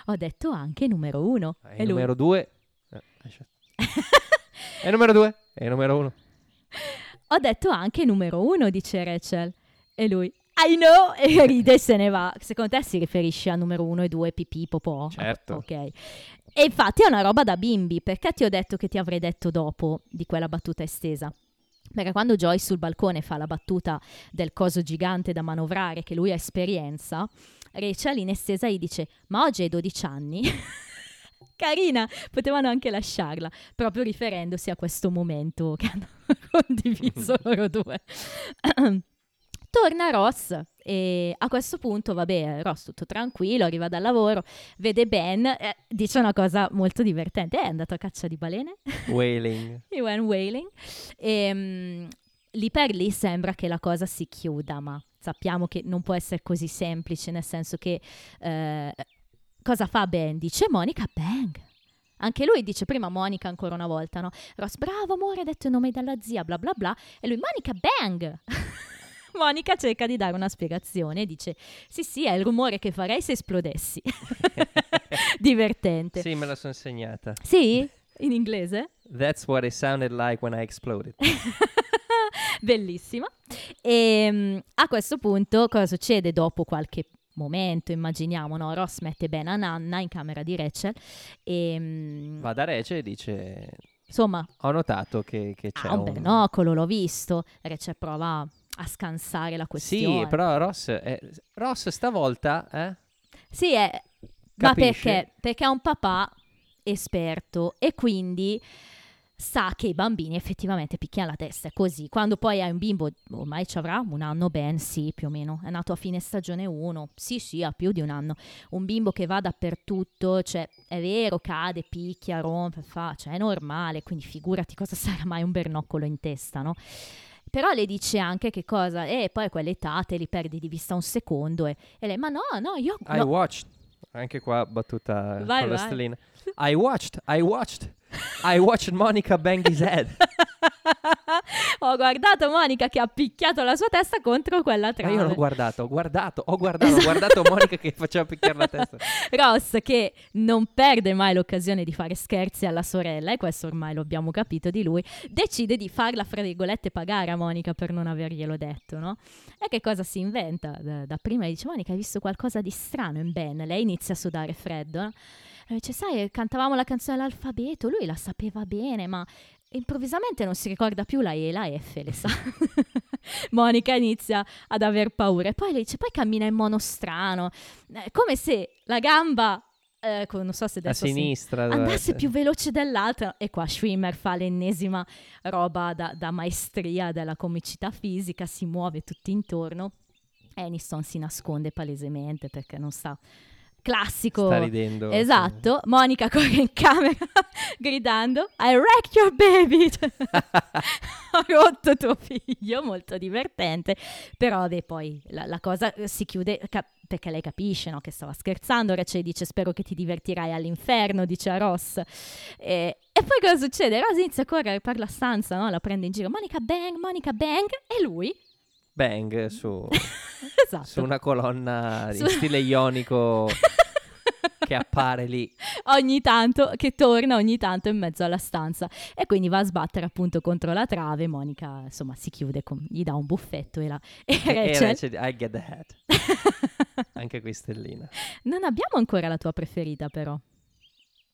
ho detto anche numero uno. E E lui, numero due. Eh, lascia. E numero due. E numero uno. Ho detto anche numero uno, dice Rachel. E lui, I know, e ride e se ne va. Secondo te si riferisce a numero uno e due, pipì, popò? Certo. Ok. E infatti è una roba da bimbi, perché ti ho detto che ti avrei detto dopo di quella battuta estesa? Perché quando Joy sul balcone fa la battuta del coso gigante da manovrare che lui ha esperienza, Rachel in estesa gli dice, ma oggi hai 12 anni? Carina, potevano anche lasciarla, proprio riferendosi a questo momento che hanno condiviso loro due. Torna Ross e a questo punto, vabbè, Ross tutto tranquillo, arriva dal lavoro, vede Ben, eh, dice una cosa molto divertente, "Eh, è andato a caccia di balene? Wailing. He went whaling. E, mm, lì per lì sembra che la cosa si chiuda, ma sappiamo che non può essere così semplice, nel senso che eh, cosa fa Ben? Dice Monica Bang. Anche lui dice prima Monica ancora una volta, no? Ross, bravo amore, ha detto il nome della zia, bla bla bla. E lui, Monica Bang! Monica cerca di dare una spiegazione e dice, sì sì, è il rumore che farei se esplodessi. Divertente. Sì, me la sono segnata. Sì? In inglese? That's what it sounded like when I exploded. Bellissima. E mm, a questo punto cosa succede dopo qualche momento, immaginiamo, no? Ross mette Ben a Nanna in camera di Rachel e mm, Va da Rece e dice: insomma Ho notato che, che c'è ha un un. binocolo, l'ho visto. Rachel prova a scansare la questione. Sì, però Ross, è- Ross stavolta, eh? Sì, è- ma perché? Perché è un papà esperto e quindi sa che i bambini effettivamente picchiano la testa, è così. Quando poi hai un bimbo, ormai ci avrà un anno ben, sì, più o meno, è nato a fine stagione 1, sì, sì, ha più di un anno. Un bimbo che va dappertutto, cioè, è vero, cade, picchia, rompe, fa, cioè, è normale, quindi figurati cosa sarà mai un bernoccolo in testa, no? Però le dice anche che cosa, e poi a quell'età te li perdi di vista un secondo e, e lei, ma no, no, io... I no." watched. Anche qua battuta Vai, con la vai. stellina. I watched, I watched. I watched Monica bang his head. Ho guardato Monica che ha picchiato la sua testa contro quella Ma trave. io non ho guardato, ho guardato, ho guardato, ho guardato Monica che faceva picchiare la testa. Ross che non perde mai l'occasione di fare scherzi alla sorella, e questo ormai lo abbiamo capito di lui, decide di farla, fra virgolette, pagare a Monica per non averglielo detto, no? E che cosa si inventa? Da, da prima dice, Monica, hai visto qualcosa di strano in Ben? Lei inizia a sudare freddo, no? Dice, sai, cantavamo la canzone dell'alfabeto, lui la sapeva bene, ma improvvisamente non si ricorda più la E e la F, le sa. Monica inizia ad aver paura e poi le dice, poi cammina in mono strano, eh, come se la gamba, eh, non so se A adesso si- sinistra. dove- andasse più veloce dell'altra e qua Schwimmer fa l'ennesima roba da, da maestria della comicità fisica, si muove tutto intorno. Aniston si nasconde palesemente perché non sta classico. Sta ridendo. Esatto, Monica corre in camera gridando I wrecked your baby Ho rotto tuo figlio, molto divertente Però vabbè poi la, la cosa eh, si chiude ca- perché lei capisce no, che stava scherzando Rachel dice spero che ti divertirai all'inferno, dice a Ross e, e poi cosa succede? Ross inizia a correre per la stanza, no? la prende in giro Monica bang, Monica bang e lui Bang su, Esatto su una colonna in stile ionico che appare lì. ogni tanto, che torna ogni tanto in mezzo alla stanza e quindi va a sbattere appunto contro la trave. Monica, insomma, si chiude, con- gli dà un buffetto e, la, e E Rachel- Rachel, I get the hat. Anche qui stellina. Non abbiamo ancora la tua preferita, però.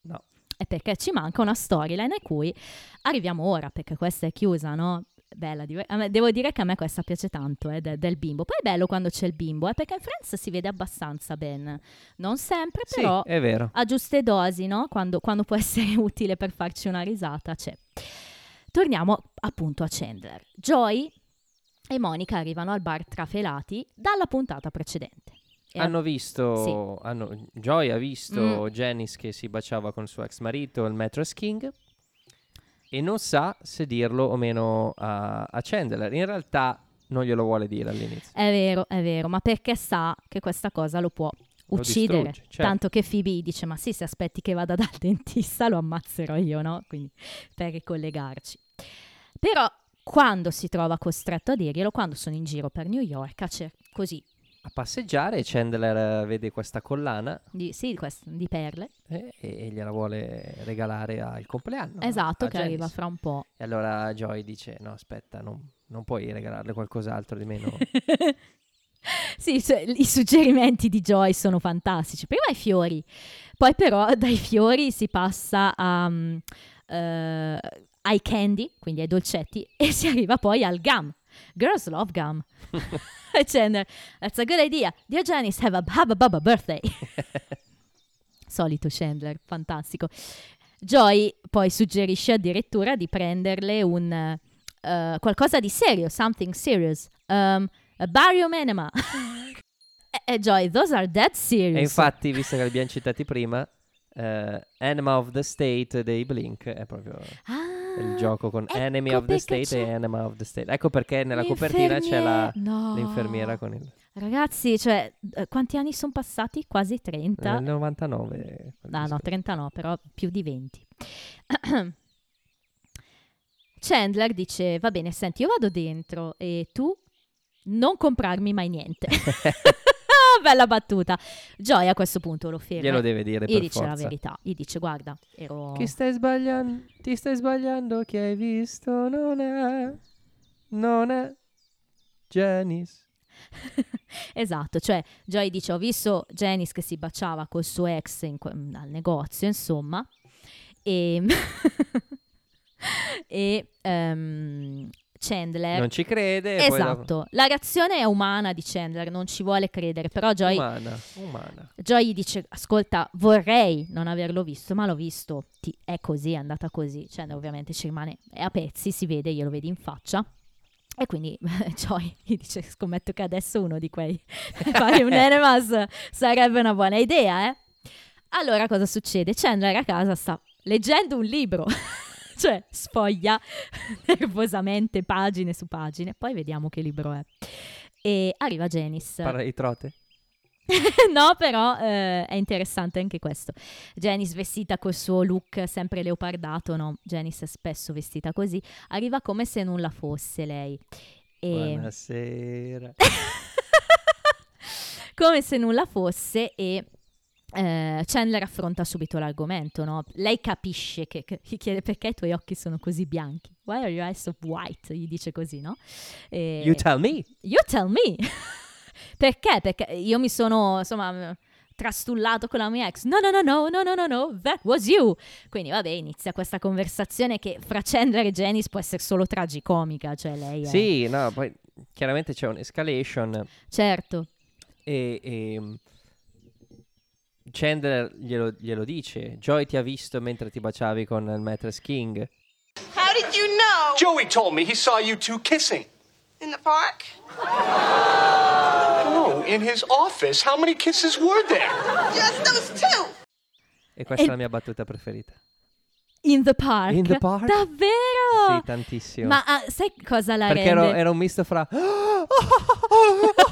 No. È perché ci manca una storyline a cui arriviamo ora, perché questa è chiusa, no? Bella, devo dire che a me questa piace tanto, eh, de- del bimbo. Poi è bello quando c'è il bimbo, eh, perché in Friends si vede abbastanza ben. Non sempre, Sì, però è vero. a giuste dosi, no? Quando, quando può essere utile per farci una risata, c'è. Torniamo appunto a Chandler. Joy e Monica arrivano al bar trafelati dalla puntata precedente. E Hanno visto, hanno- Joy ha visto Mm. Janice che si baciava con il suo ex marito, il Mattress King, e non sa se dirlo o meno a, a Chandler. In realtà non glielo vuole dire all'inizio. È vero, è vero, ma perché sa che questa cosa lo può uccidere. certo. Tanto che Phoebe dice: Ma sì, se aspetti che vada dal dentista lo ammazzerò io, no? Quindi per ricollegarci. Però quando si trova costretto a dirglielo, quando sono in giro per New York, a cer- così, A passeggiare Chandler eh, vede questa collana di, sì, quest- di perle, eh, e gliela vuole regalare al compleanno. esatto, a che arriva Janice. fra un po'. E allora Joy dice: No, aspetta, non, non puoi regalarle qualcos'altro di meno. sì, cioè, i suggerimenti di Joy sono fantastici. Prima i fiori, poi però dai fiori si passa a, mm, eh, ai candy, quindi ai dolcetti, e si arriva poi al gum. Girls love gum. Chandler, that's a good idea. Dear Janice, have a have a baba birthday. Solito Chandler, fantastico. Joy poi suggerisce addirittura di prenderle un eh, qualcosa di serio, something serious. Um, a barium enema. e, e Joy, those are dead serious. e infatti, visto che li abbiamo citati prima, eh, Enema of the State dei Blink è proprio Ah, il gioco con ecco Enemy of the State c'è e Enema of the State. Ecco perché nella copertina c'è la, l'infermiera- no. l'infermiera con il Ragazzi, cioè, eh, quanti anni sono passati? Quasi 30. nel 99. quel Ah no, disco. 30 no, però più di 20. Chandler dice, va bene, senti, io vado dentro e tu non comprarmi mai niente. Bella battuta. Joy a questo punto lo ferma. Glielo deve dire Gli per dice la forza. verità. Gli dice, guarda, ero... Chi stai sbagliando? Ti stai sbagliando che hai visto non è non è Janice. esatto, cioè Joy dice, ho visto Janice che si baciava col suo ex in que- al negozio, insomma, e... e ehm, Chandler... Non ci crede e poi dopo- Esatto, la reazione è umana di Chandler, non ci vuole credere, però Joy, umana, umana. Joy dice, ascolta, vorrei non averlo visto, ma l'ho visto, Ti- è così, è andata così, Chandler ovviamente ci rimane, è a pezzi, si vede, glielo vedi in faccia. E quindi Joy gli dice, scommetto che adesso uno di quei fare un enemas sarebbe una buona idea, eh? Allora cosa succede? Chandler a casa sta leggendo un libro, cioè sfoglia nervosamente pagine su pagine, poi vediamo che libro è. E arriva Janice. Parla di trote? no, però eh, è interessante anche questo. Janice vestita col suo look sempre leopardato, no? Janice è spesso vestita così. Arriva come se nulla fosse lei. E... Buonasera. come se nulla fosse e eh, Chandler affronta subito l'argomento, no? Lei capisce che, che- gli chiede perché i tuoi occhi sono così bianchi. Why are your eyes so white? Gli dice così, no? E- You tell me. You tell me. perché? Perché io mi sono, insomma, trastullato con la mia ex. No, no, no, no, no, no, no, no, that was you. Quindi, vabbè, inizia questa conversazione che fra Chandler e Janice può essere solo tragicomica, cioè lei è... Sì, no, poi chiaramente c'è un'escalation Certo. e, e, mm, Chandler glielo, glielo dice. Joy ti ha visto mentre ti baciavi con il Matress King. How did you know? Joey told me he saw you two kissing. In the park? No, in his office. How many kisses were there? Just those two. E questa E- è la mia battuta preferita. In the park. In the park? Davvero? Sì, tantissimo. Ma ah, sai cosa la Perché rende? ero- era un misto fra...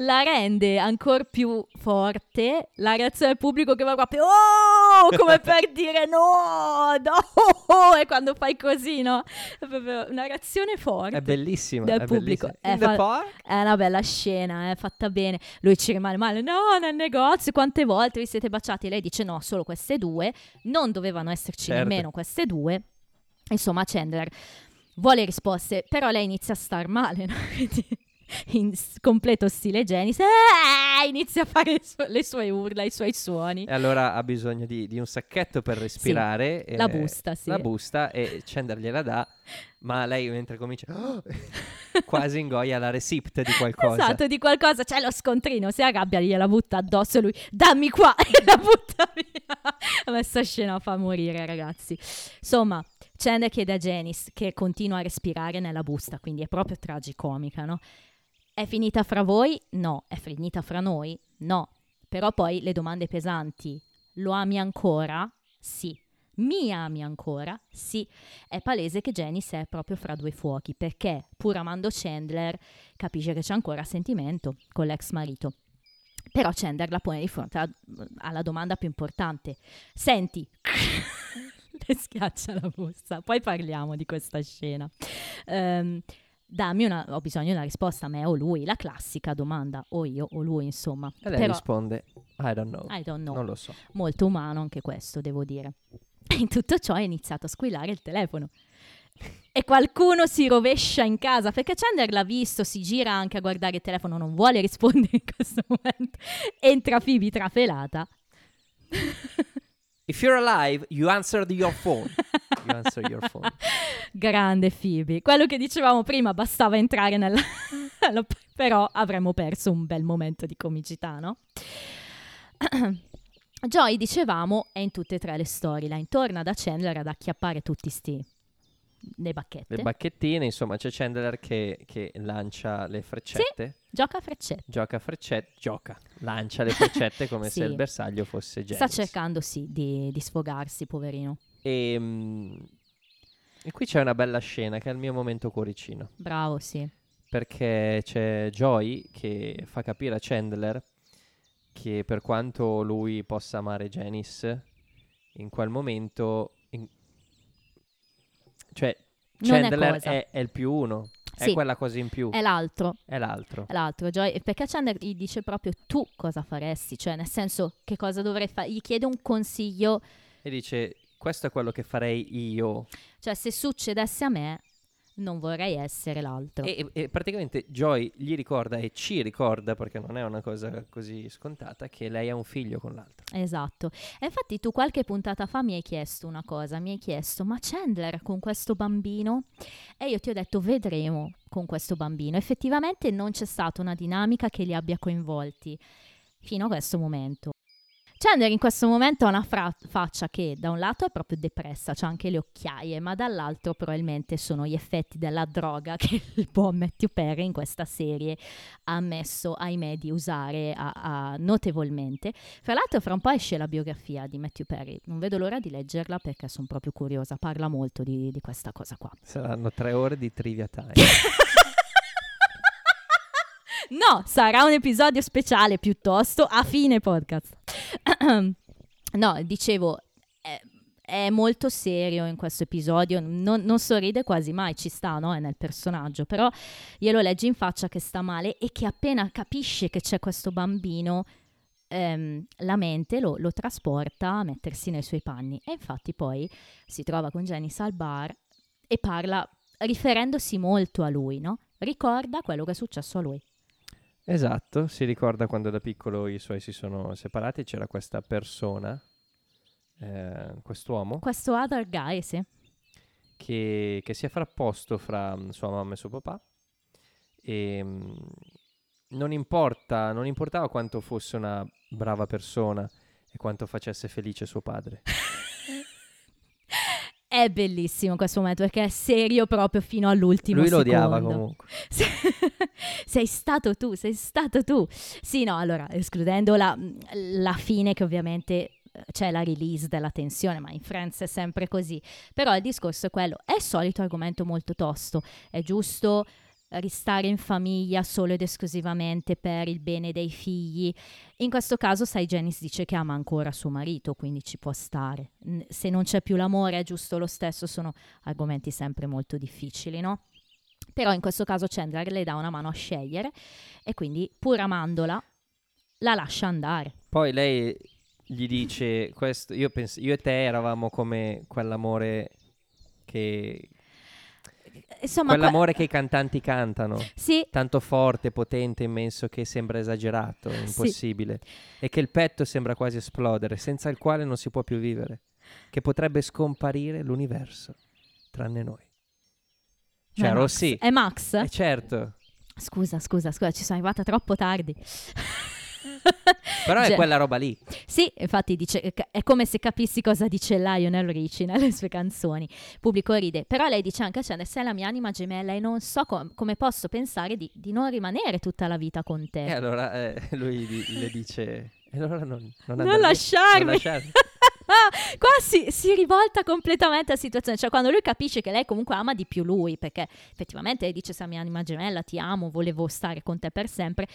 La rende ancora più forte la reazione del pubblico che va proprio oh! come per dire no, no, e quando fai così, no? È proprio una reazione forte. È bellissima. Del è pubblico. bellissima. È fa-? È una bella scena, è fatta bene. Lui ci rimane male. No, nel negozio, quante volte vi siete baciati? Lei dice no, solo queste due. Non dovevano esserci Certo. nemmeno queste due. Insomma, Chandler vuole risposte, però lei inizia a star male, no? Quindi, in completo stile Janice, eh, inizia a fare le sue, le sue urla, i suoi suoni. E allora ha bisogno di, di un sacchetto per respirare. la eh, busta, sì. La busta e Chandler gliela dà, ma lei mentre comincia quasi ingoia la receipt di qualcosa. Esatto, di qualcosa c'è lo scontrino, si arrabbia, gliela butta addosso e lui, dammi qua, e la butta via. Questa scena fa morire, ragazzi. Insomma, Chandler chiede a Janice che continua a respirare nella busta, quindi è proprio tragicomica, no? È finita fra voi? No. È finita fra noi? No. Però poi le domande pesanti. Lo ami ancora? Sì. Mi ami ancora? Sì. È palese che Janice è proprio fra due fuochi, perché pur amando Chandler capisce che c'è ancora sentimento con l'ex marito. Però Chandler la pone di fronte a- alla domanda più importante. Senti, le schiaccia la busta, poi parliamo di questa scena. Ehm, dammi una, ho bisogno di una risposta, me o lui, la classica domanda, o io o lui, insomma. E lei Però, risponde, I don't know. I don't know. Non lo so. Molto umano anche questo, devo dire. E in tutto ciò è iniziato a squillare il telefono. E qualcuno si rovescia in casa perché Chandler l'ha visto, si gira anche a guardare il telefono, non vuole rispondere in questo momento. Entra Phoebe trafilata. If you're alive, you answer your phone. You answer your phone. Grande Phoebe. Quello che dicevamo prima, bastava entrare nella... nella- però avremmo perso un bel momento di comicità, no? Joy, dicevamo, è in tutte e tre le storyline. Torna da Chandler ad acchiappare tutti sti... le bacchette. Le bacchettine, insomma, c'è Chandler che, che lancia le freccette. Gioca a freccette. Gioca a freccette, gioca, lancia le freccette come Sì. se il bersaglio fosse Janice. Sta cercando, sì, di, di sfogarsi, poverino. E, mm, e qui c'è una bella scena che è il mio momento cuoricino. Bravo, sì. Perché c'è Joy che fa capire a Chandler che per quanto lui possa amare Janice, in quel momento... Cioè, Non è Chandler cosa. è, è il più uno. Sì. È quella cosa in più. È l'altro. È l'altro. È l'altro, Joy, perché Chandler gli dice proprio tu cosa faresti, cioè nel senso che cosa dovrei fare, gli chiede un consiglio, E dice, questo è quello che farei io. cioè se succedesse a me non vorrei essere l'altro. E, e- praticamente Joy gli ricorda e ci ricorda, perché non è una cosa così scontata, che lei ha un figlio con l'altro. Esatto. E infatti tu qualche puntata fa mi hai chiesto una cosa, mi hai chiesto ma Chandler con questo bambino? E io ti ho detto vedremo con questo bambino. Effettivamente non c'è stata una dinamica che li abbia coinvolti fino a questo momento. Chandler in questo momento ha una fra- faccia che da un lato è proprio depressa, c'ha anche le occhiaie, ma dall'altro probabilmente sono gli effetti della droga che il buon Matthew Perry in questa serie ha ammesso, ahimè, di usare a- a- notevolmente. Fra l'altro, fra un po' esce la biografia di Matthew Perry. Non vedo l'ora di leggerla perché sono proprio curiosa. Parla molto di, di questa cosa qua. Saranno tre ore di trivia time. No, sarà un episodio speciale piuttosto a fine podcast. no, dicevo, è, è molto serio in questo episodio, non, non sorride quasi mai, ci sta, no? È nel personaggio, però glielo leggi in faccia che sta male e che appena capisce che c'è questo bambino, ehm, la mente lo, lo trasporta a mettersi nei suoi panni. E infatti poi si trova con Janice al bar e parla riferendosi molto a lui, no? Ricorda quello che è successo a lui. Esatto, si ricorda quando da piccolo i suoi si sono separati, c'era questa persona, eh, quest'uomo, Questo other guy, sì. che, che si è frapposto fra mm, sua mamma e suo papà. E mm, non importa, non importava quanto fosse una brava persona e quanto facesse felice suo padre. È bellissimo questo momento perché è serio proprio fino all'ultimo Lui lo odiava comunque. sei stato tu, sei stato tu. Sì, no, allora, escludendo la, la fine che ovviamente eh, c'è la release della tensione, ma in Friends è sempre così. Però il discorso è quello, è il solito argomento molto tosto, è giusto ristare in famiglia solo ed esclusivamente per il bene dei figli. In questo caso, sai, Janice dice che ama ancora suo marito, quindi ci può stare. Se non c'è più l'amore, è giusto lo stesso, sono argomenti sempre molto difficili, no? Però in questo caso Chandler le dà una mano a scegliere e quindi, pur amandola, la lascia andare. Poi lei gli dice questo, io, pens- io e te eravamo come quell'amore che... Insomma, que- quell'amore che i cantanti cantano. sì, Tanto forte, potente, immenso che sembra esagerato, impossibile. E che il petto sembra quasi esplodere, senza il quale non si può più vivere. Che potrebbe scomparire l'universo, tranne noi. Cioè, è Max. Rossi. È Max? Eh certo. Scusa, scusa, scusa, ci sono arrivata troppo tardi. Però è Cioè, quella roba lì. Sì, infatti dice, è come se capissi cosa dice Lionel Richie nelle sue canzoni. Pubblico ride, però lei dice anche, cioè, sei la mia anima gemella e non so com- come posso pensare di, di non rimanere tutta la vita con te. E allora eh, lui di- le dice... E allora non, non, non lasciarmi! non lasciarmi. Qua si, si rivolta completamente la situazione, cioè quando lui capisce che lei comunque ama di più lui, perché effettivamente lei dice sei la mia anima gemella, ti amo, volevo stare con te per sempre.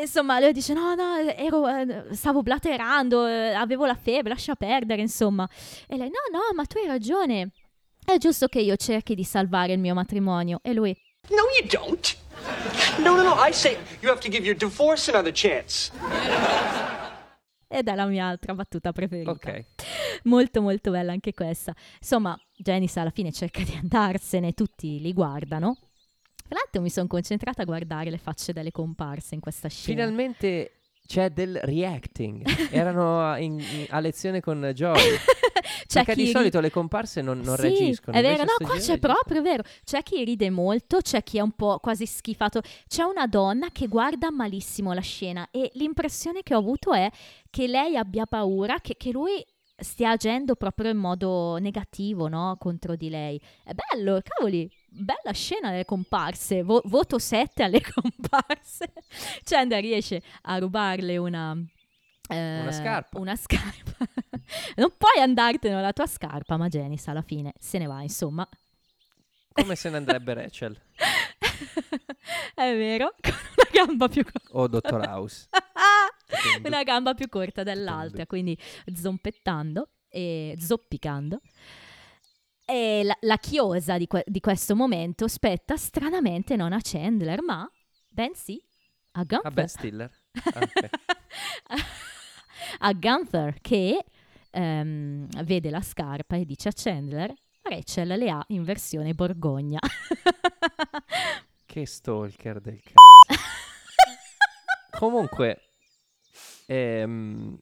Insomma, lui dice: No, no, ero, eh, stavo blaterando, eh, avevo la febbre, lascia perdere, insomma. E lei: No, no, ma tu hai ragione. È giusto che io cerchi di salvare il mio matrimonio. E lui: No, you don't. No, no, no. I say you have to give your divorce another chance. Ed è la mia altra battuta preferita. Ok. Molto molto bella anche questa. Insomma, Janice alla fine cerca di andarsene, tutti li guardano. Tra l'altro mi sono concentrata a guardare le facce delle comparse in questa scena. Finalmente c'è del reacting. Erano a, in- in- a lezione con Joy. C'è Perché chi di solito le comparse non, non Sì, reagiscono. È vero, no, qua c'è proprio, è vero. C'è chi ride molto, c'è chi è un po' quasi schifato. C'è una donna che guarda malissimo la scena e l'impressione che ho avuto è che lei abbia paura, che, che lui stia agendo proprio in modo negativo, no? Contro di lei. È bello, cavoli, bella scena delle comparse. Vo- voto 7 alle comparse. Chandler riesce a rubarle una... eh, Una scarpa. Una scarpa. non puoi andartene la tua scarpa, ma Janice alla fine se ne va, insomma. Come se ne andrebbe Rachel È vero, con una gamba più corta. o Dottor House. una gamba più corta dell'altra, quindi zompettando e zoppicando. E la, la chiosa di, que- di questo momento spetta stranamente non a Chandler, ma bensì a A Gunther. Ben Stiller. Ah, ok. a Gunther che ehm, vede la scarpa e dice a Chandler Rachel le ha in versione Borgogna. Che stalker del c***o. Comunque, ehm,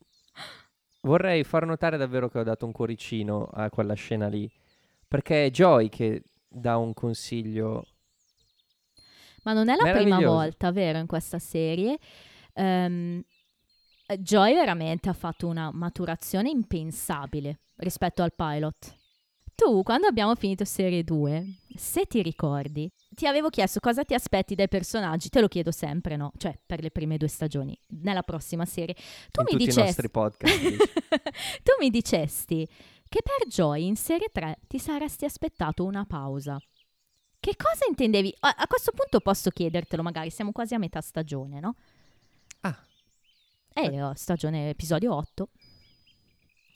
vorrei far notare davvero che ho dato un cuoricino a quella scena lì. Perché è Joy che dà un consiglio. Ma non è la prima volta, vero, in questa serie. Ehm, Joy veramente ha fatto una maturazione impensabile rispetto al pilot. Tu, quando abbiamo finito serie 2, se ti ricordi, ti avevo chiesto cosa ti aspetti dai personaggi, te lo chiedo sempre, no? Cioè, per le prime due stagioni, nella prossima serie. Tu in mi tutti dicesti... i nostri podcast. dici. tu mi dicesti che per Joy in serie 3 ti saresti aspettato una pausa. Che cosa intendevi? A, a questo punto posso chiedertelo, magari siamo quasi a metà stagione, no? Ah. Eh, oh, stagione episodio 8.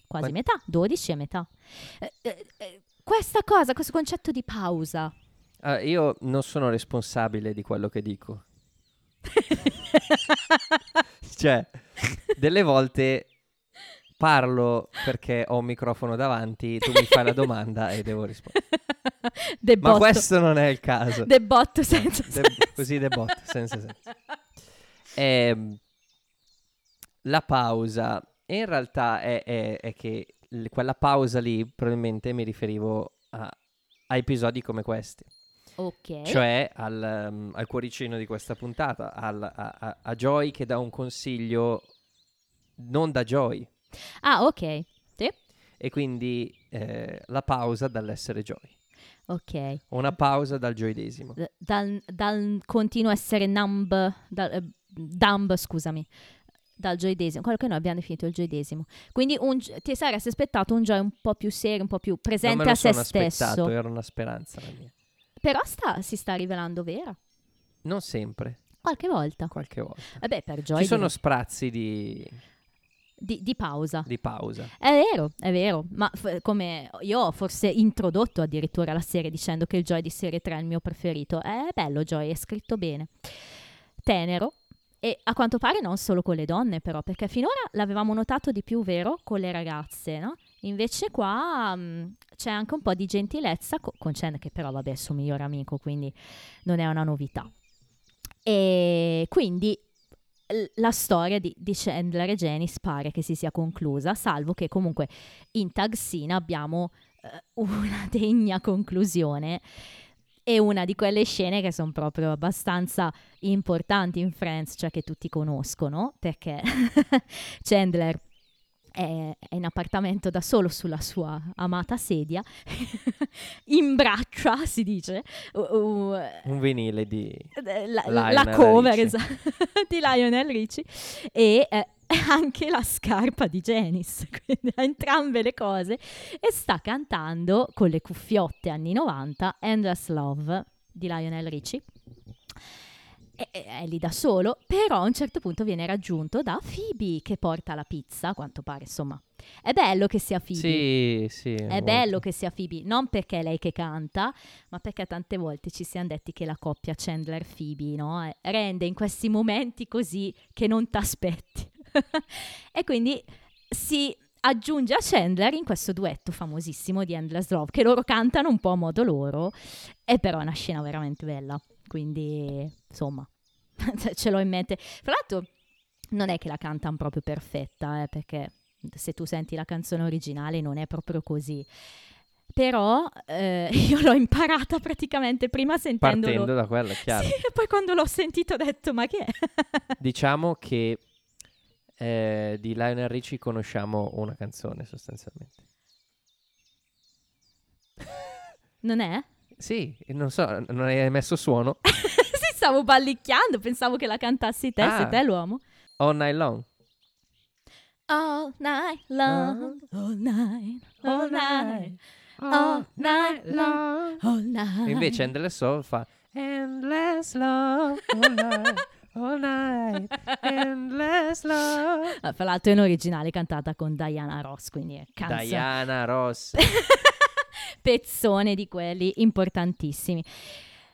Quasi Qua- metà, 12 è metà. Eh, eh, eh, questa cosa, questo concetto di pausa. Ah, io non sono responsabile di quello che dico. Cioè, delle volte parlo perché ho un microfono davanti, tu mi fai la domanda e devo rispondere. Ma questo non è il caso. Debotto senza De- senso. così debotto, senza senso. Ehm, la pausa, in realtà è, è- è che l- quella pausa lì probabilmente mi riferivo a, a episodi come questi, Ok. cioè al, um, al cuoricino di questa puntata, al- a, a- a Joy che dà un consiglio non da Joy Ah, ok. Sì. e quindi eh, la pausa dall'essere Joy, Ok. una pausa dal gioidesimo. D- dal, dal continuo essere numb, dal, eh, dumb, scusami, dal gioidesimo, quello che noi abbiamo definito il gioidesimo. Quindi un, ti saresti aspettato un Joy un po' più serio, un po' più Non presente me lo a se sono aspettato, stesso. era una speranza la mia. Però sta, si sta rivelando vera, Non sempre, qualche volta. qualche volta. Vabbè, per Joy Ci sono sprazzi di, di- di pausa. di pausa. È vero, è vero, ma f- come io ho forse introdotto addirittura la serie dicendo che il Joy di serie 3 è il mio preferito. È bello Joy, è scritto bene. Tenero. E a quanto pare non solo con le donne però, perché finora l'avevamo notato di più, vero, con le ragazze, no? Invece qua mh, c'è anche un po' di gentilezza co- con Chen, che però vabbè è il suo migliore amico, quindi non è una novità. E quindi la storia di, di Chandler e Janice pare che si sia conclusa, salvo che comunque in Tag Scene abbiamo eh, una degna conclusione e una di quelle scene che sono proprio abbastanza importanti in Friends, cioè che tutti conoscono, perché Chandler è, in appartamento da solo sulla sua amata sedia, in braccia si dice, uh, uh, Un vinile di... la, Lionel la cover esatto, di Lionel Richie e eh, anche la scarpa di Janice, quindi ha entrambe le cose. E sta cantando con le cuffiotte anni 90 Endless Love di Lionel Richie. È, è lì da solo, però a un certo punto viene raggiunto da Phoebe che porta la pizza, a quanto pare, insomma. È bello che sia Phoebe. Sì, sì. È molto. bello che sia Phoebe, non perché è lei che canta, ma perché tante volte ci siamo detti che la coppia Chandler-Phoebe no? rende in questi momenti così che non t'aspetti. e quindi si aggiunge a Chandler in questo duetto famosissimo di Endless Love, che loro cantano un po' a modo loro, e però è una scena veramente bella. Quindi, insomma, ce l'ho in mente. Fra l'altro, non è che la cantano proprio perfetta, eh, perché se tu senti la canzone originale non è proprio così. Però eh, io l'ho imparata praticamente prima sentendolo. Partendo da quella, chiaro. Sì, e poi quando l'ho sentito ho detto ma che è? Diciamo che eh, di Lionel Richie conosciamo una canzone sostanzialmente. non è? Sì, non so, non hai messo suono. sì, stavo ballicchiando, pensavo che la cantassi te, Ah. sei te l'uomo. All Night Long. All night long, all night, all night, all night long, all night. Invece Endless Love fa Endless Love, all night, all night, Endless Love. Ah, Fra l'altro è in originale cantata con Diana Ross, quindi è canzone. Diana Ross. pezzone di quelli importantissimi.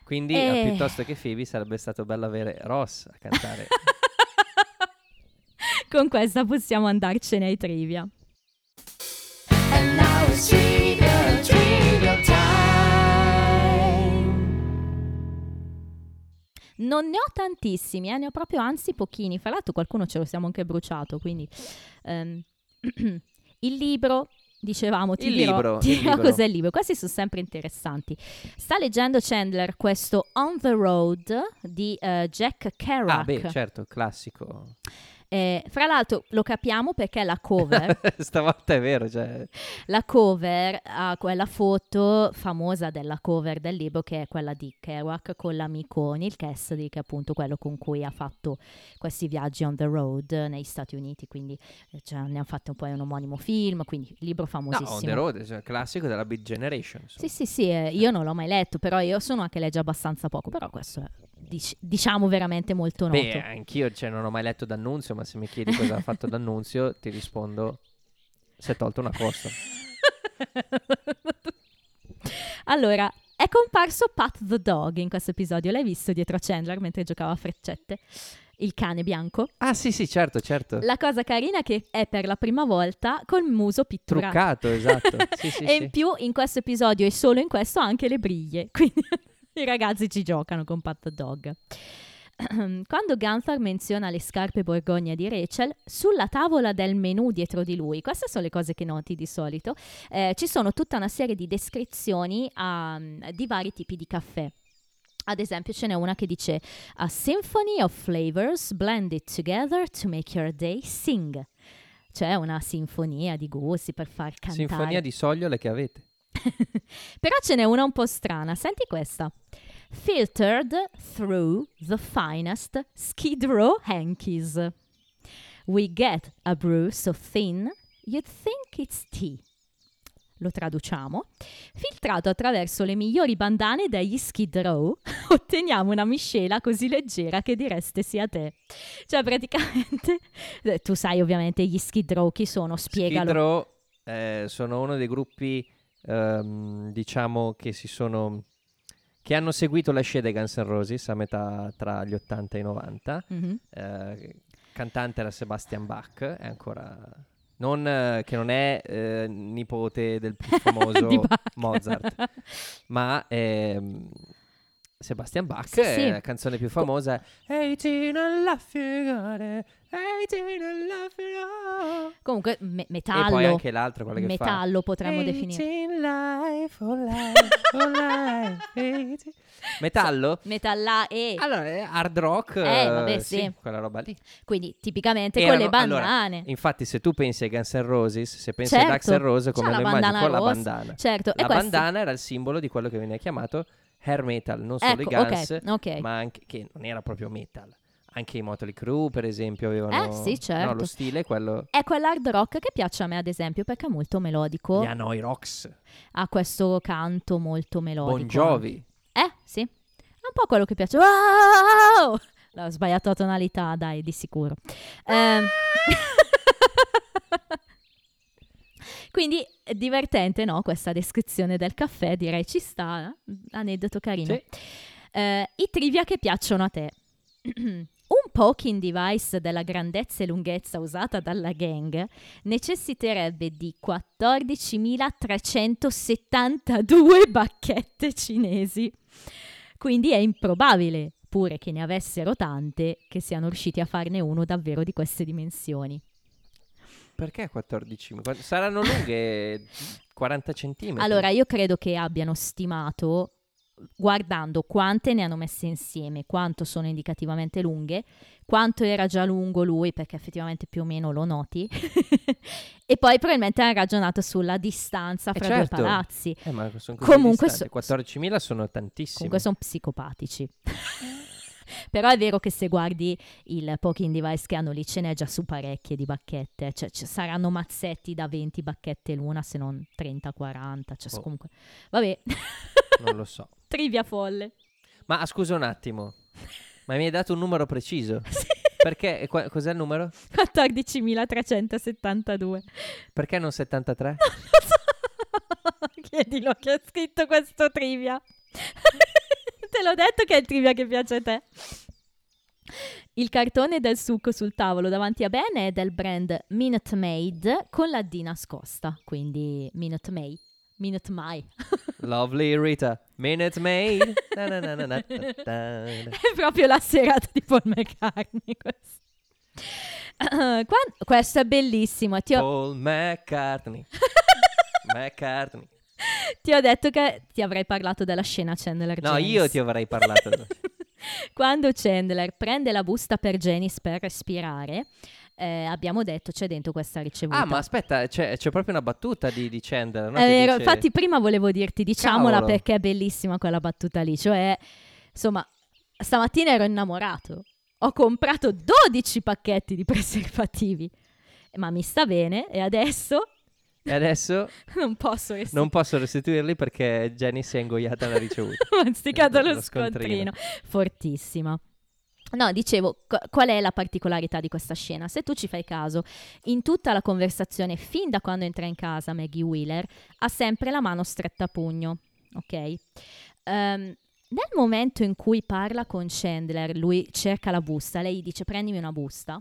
Quindi Eh. eh, piuttosto che Phoebe sarebbe stato bello avere Ross a cantare. Con questa possiamo andarcene ai trivia. Non ne ho tantissimi, eh, ne ho proprio anzi pochini. Fra l'altro qualcuno ce lo siamo anche bruciato, quindi ehm, il libro, dicevamo, ti Il dirò, libro, ti il dirò libro. cos'è il libro. Questi sono sempre interessanti. Sta leggendo Chandler questo On the Road di eh, Jack Kerouac. ah, beh, certo, classico. Eh, fra l'altro lo capiamo perché la cover Stavolta è vero, cioè, La cover ha quella foto famosa della cover del libro che è quella di Kerouac con l'amico Neil Cassidy che è appunto quello con cui ha fatto questi viaggi on the road negli Stati Uniti quindi eh, cioè, ne hanno fatto poi un omonimo film quindi libro no, famosissimo On the Road, cioè, classico della Big Generation. insomma. sì sì sì eh, io non l'ho mai letto però io sono anche legge abbastanza poco però questo è dic- diciamo veramente molto noto Beh, anch'io cioè, non ho mai letto D'Annunzio, ma se mi chiedi cosa ha fatto D'Annunzio, ti rispondo: si è tolto una costa. allora, è comparso Pat the Dog in questo episodio. L'hai visto dietro a Chandler mentre giocava a freccette? Il cane bianco. Ah, sì, sì, certo, certo. La cosa carina è che è per la prima volta col muso pitturato. Truccato, esatto. Sì, sì, e sì. in più in questo episodio e solo in questo anche le briglie. Quindi i ragazzi ci giocano con Pat the Dog. Quando Gunther menziona le scarpe borgogna di Rachel, sulla tavola del menù dietro di lui, queste sono le cose che noti di solito, eh, ci sono tutta una serie di descrizioni ah, di vari tipi di caffè. Ad esempio ce n'è una che dice A symphony of flavors blended together to make your day sing. Cioè una sinfonia di gusti per far cantare. Sinfonia di sogliole che avete. Però ce n'è una un po' strana. Senti questa. Filtered through the finest Skid Row hankies. We get a brew so thin you'd think it's tea. Lo traduciamo. Filtrato attraverso le migliori bandane degli Skid Row, otteniamo una miscela così leggera che direste sia te. Cioè, praticamente, tu sai ovviamente gli Skid Row chi sono, spiegalo. Skid Row eh, sono uno dei gruppi, ehm, diciamo, che si sono... che hanno seguito la scia dei Guns N' Roses a metà tra gli 80 e i 90. Mhm. Eh, cantante era Sebastian Bach, è ancora... Non, eh, che non è eh, nipote del più famoso. Mozart, ma ehm, Sebastian Bach, Sì, sì. la canzone più famosa è 18 and love you got it, 18 and love you got it. Comunque, me- E metallo. poi anche l'altro, quello che metallo potremmo fa definire. 18 life, oh life, oh life, 18. Metallo? Metalla e Allora, hard rock, Eh, vabbè, sì. quella roba lì. quindi tipicamente con Erano- le bandane. allora, infatti, se tu pensi ai Guns N' Roses, se pensi Certo. Guns N' Roses, come lo la immagini con la bandana. Certo, e La questo- bandana era il simbolo di quello che veniva chiamato hair metal, non solo Ecco, i Guns, ok, ok. ma anche che non era proprio metal. Anche i Motley Crue, per esempio, avevano Eh, sì, certo. no, lo stile è quello È quell'hard rock che piace a me, ad esempio, perché è molto melodico. gli Hanoi Rocks, Ha questo canto molto melodico. Bon Jovi. Eh, sì. È un po' quello che piace. Wow! Ho sbagliato la tonalità, dai, di sicuro. Ehm, Quindi è divertente, no? Questa descrizione del caffè, direi ci sta. eh? Aneddoto carino. Sì. Eh, I trivia che piacciono a te. Un poking device della grandezza e lunghezza usata dalla gang necessiterebbe di 14.372 bacchette cinesi. Quindi è improbabile, pure che ne avessero tante, che siano riusciti a farne uno davvero di queste dimensioni. Perché 14? Qua- Saranno lunghe 40 centimetri. Allora, io credo che abbiano stimato, guardando quante ne hanno messe insieme, quanto sono indicativamente lunghe, quanto era già lungo lui, perché effettivamente più o meno lo noti, e poi probabilmente hanno ragionato sulla distanza Eh, fra certo. due palazzi. Eh, ma sono così Comunque so- 14.000 sono tantissimi. Comunque sono psicopatici. Però è vero che se guardi il poking device che hanno lì ce n'è già su parecchie di bacchette, cioè ci saranno mazzetti da 20 bacchette l'una se non 30-40, cioè Oh. comunque... Vabbè, Non lo so. trivia folle. Ma ah, scusa un attimo. Ma mi hai dato un numero preciso? Sì. Perché? qua- cos'è il numero? 14.372. Perché non 73? Non lo so. Chiedilo che ha scritto questo trivia. Te l'ho detto che è il trivia che piace a te. Il cartone del succo sul tavolo davanti a Ben è del brand Minute Maid con la D nascosta, quindi Minute Maid. Minute Mai. Lovely Rita. Minute Maid. Na na na. è proprio la serata di Paul McCartney questo. Uh, questo è bellissimo. Ti ho, Paul McCartney. McCartney. ti ho detto che ti avrei parlato della scena Chandler No, io ti avrei parlato. Quando Chandler prende la busta per Janice per respirare, eh, abbiamo detto c'è dentro questa ricevuta. Ah, ma aspetta, c'è, c'è proprio una battuta di, di Chandler. no? È vero, dice- infatti prima volevo dirti, diciamola Cavolo. perché è bellissima quella battuta lì, cioè, insomma, stamattina ero innamorato, ho comprato 12 pacchetti di preservativi, ma mi sta bene e adesso E adesso non posso restare. non posso restituirli perché Jenny si è ingoiata alla ricevuta. Masticato Lo lo scontrino. scontrino. Fortissima. No, dicevo, qu- qual è la particolarità di questa scena? Se tu ci fai caso, in tutta la conversazione, fin da quando entra in casa Maggie Wheeler, ha sempre la mano stretta a pugno, ok? Ehm, nel momento in cui parla con Chandler, lui cerca la busta, lei dice prendimi una busta,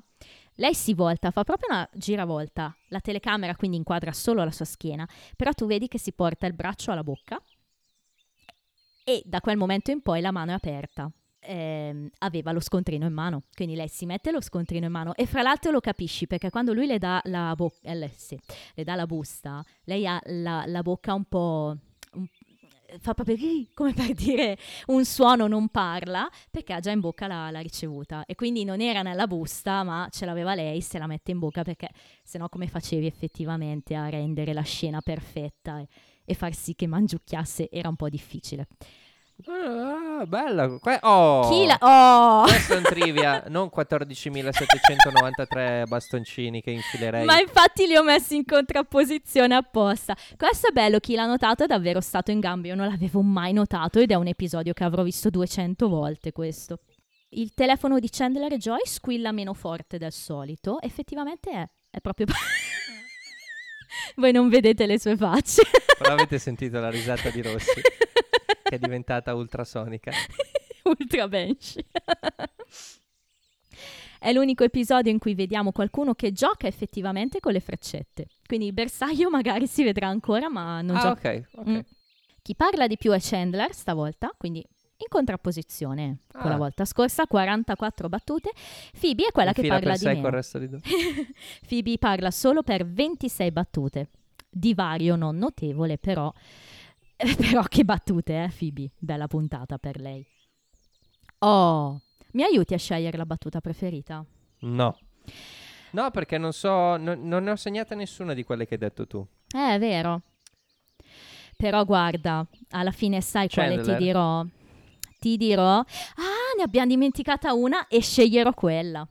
lei si volta, fa proprio una giravolta, la telecamera quindi inquadra solo la sua schiena, però tu vedi che si porta il braccio alla bocca e da quel momento in poi la mano è aperta. Ehm, aveva lo scontrino in mano, quindi lei si mette lo scontrino in mano. E fra l'altro lo capisci perché quando lui le dà la, bo- eh, sì, le dà la busta, lei ha la, la bocca un po'... fa proprio come per dire un suono, non parla perché ha già in bocca la, la ricevuta e quindi non era nella busta ma ce l'aveva lei, se la mette in bocca perché sennò come facevi effettivamente a rendere la scena perfetta e, e far sì che mangiucchiasse era un po' difficile. Ah, bella. Que- oh, Chi la... Oh! Questo è un trivia, non 14.793 bastoncini che infilerei. Ma infatti li ho messi in contrapposizione apposta. Questo è bello, chi l'ha notato è davvero stato in gamba. Io non l'avevo mai notato ed è un episodio che avrò visto 200 volte questo. Il telefono di Chandler e Joy squilla meno forte del solito. Effettivamente è. È proprio... Voi non vedete le sue facce. Però avete sentito la risata di Rossi, che è diventata ultrasonica. Ultra Banshee. È l'unico episodio in cui vediamo qualcuno che gioca effettivamente con le freccette. Quindi il bersaglio magari si vedrà ancora, ma non Ah, gioca. ok, ok. Mm. Chi parla di più è Chandler stavolta, quindi in contrapposizione con la Ah. volta scorsa, 44 battute. Phoebe è quella In che parla di meno. di. Phoebe parla solo per 26 battute. Divario non notevole, però. Però che battute, eh, Phoebe? Bella puntata per lei. Oh, mi aiuti a scegliere la battuta preferita? No. No, perché non so, no- non ne ho segnata nessuna di quelle che hai detto tu. Eh, è vero. Però guarda, alla fine sai quale ti Chandler. dirò? Ti dirò, ah, ne abbiamo dimenticata una e sceglierò quella.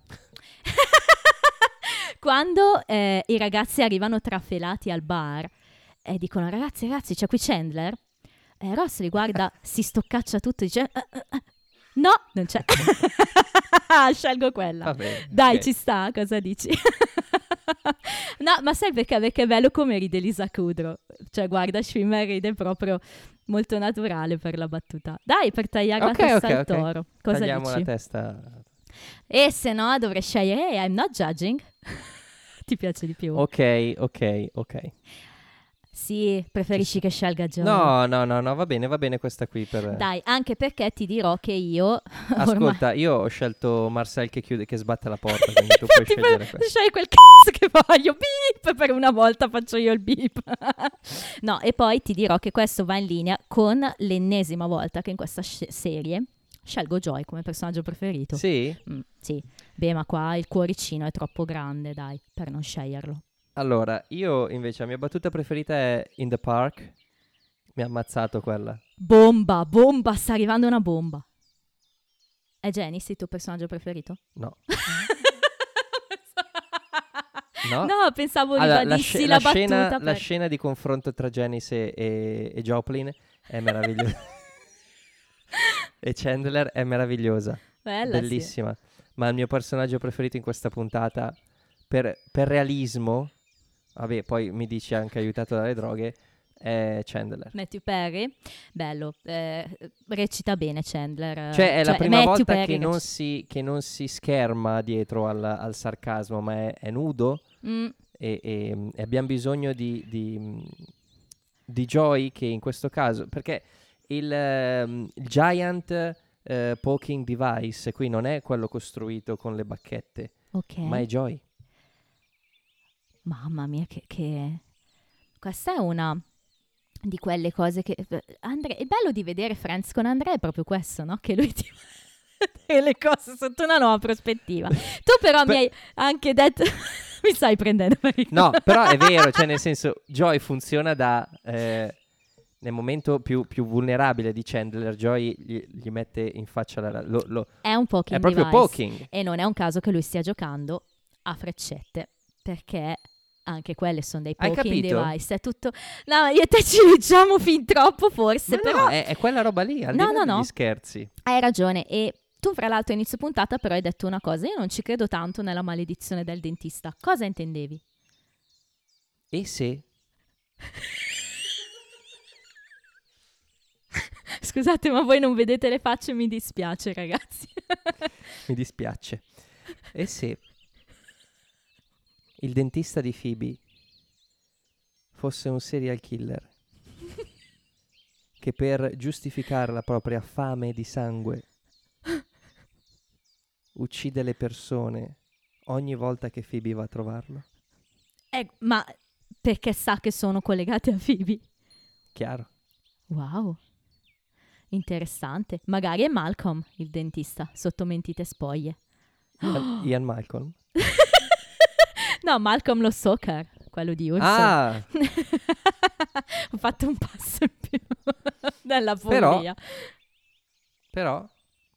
Quando eh, i ragazzi arrivano trafelati al bar e dicono, ragazzi, ragazzi, c'è qui Chandler. E Ross li guarda, si stoccaccia tutto e dice, "Eh, eh, eh." No, non c'è. Scelgo quella. Va bene. Dai, ok. ci sta, cosa dici? no, ma sai perché? Perché è bello come ride Lisa Kudrow. Cioè, guarda, Schwimmer ride proprio molto naturale per la battuta. Dai, per tagliare Ok, la testa ok, al toro. Cosa Tagliamo dici? la testa. E se no, dovrei scegliere hey, I'm not judging. Ti piace di più? Ok, ok, ok. Sì, preferisci che scelga Johnny? No, no, no, no, va bene, va bene questa qui per... Dai, anche perché ti dirò che io... ormai- Ascolta, io ho scelto Marcel che chiude, che sbatte la porta, quindi tu puoi scegliere per- questo. scegli quel cazzo che voglio. Beep! Per una volta faccio io il beep. no, e poi ti dirò che questo va in linea con l'ennesima volta che in questa sc- serie scelgo Joy come personaggio preferito. Sì? Mm, sì. Beh, ma qua il cuoricino è troppo grande, dai, per non sceglierlo. Allora, io invece la mia battuta preferita è In the Park. Mi ha ammazzato quella. Bomba, bomba, sta arrivando una bomba. È Janice il tuo personaggio preferito? No. No? No, pensavo Allora, la, sce- la, la scena, battuta. la per- scena di confronto tra Janice e, e, Joplin è meravigliosa. e Chandler è meravigliosa. Bella, sì. bellissima. Ma il mio personaggio preferito in questa puntata, per, per realismo, vabbè, poi mi dici anche aiutato dalle droghe, è Chandler. Matthew Perry, bello, eh, recita bene Chandler. Cioè, è la prima Matthew volta Perry che non, si, che non si scherma dietro al, al sarcasmo, ma è, è nudo Mm, e, e- e abbiamo bisogno di, di, di Joy che in questo caso, perché il, il Giant eh, Poking Device qui non è quello costruito con le bacchette, ok. ma è Joy. Mamma mia, che, che- Questa è una di quelle cose che... Andre... Il bello di vedere Friends con Andrea è proprio questo, no? Che lui ti... le cose sotto una nuova prospettiva. Tu però mi Beh- hai anche detto... mi stai prendendo per il No, però è vero, cioè nel senso, Joy funziona da... eh, nel momento più, più vulnerabile di Chandler, Joy gli, gli mette in faccia la... lo- lo- È un poking è proprio device. poking. E non è un caso che lui stia giocando a freccette, perché anche quelle sono dei poking device. È tutto... No, io e te ci leggiamo fin troppo forse, Ma però no, è, è quella roba lì, al No, no, no. scherzi. hai ragione. E tu, fra l'altro, inizio puntata però hai detto una cosa. Io non ci credo tanto nella maledizione del dentista. Cosa intendevi? E se... Scusate, ma voi non vedete le facce, mi dispiace, ragazzi. Mi dispiace. E se il dentista di Phoebe fosse un serial killer che per giustificare la propria fame di sangue uccide le persone ogni volta che Phoebe va a trovarlo? Eh, ma perché sa che sono collegate a Phoebe? Chiaro. Wow. Interessante. Magari è Malcolm, il dentista, sotto mentite spoglie. Ian, Ian Malcolm. No, Malcolm lo soccer, quello di Urso. Ah, Ho fatto un passo in più Però- follia. però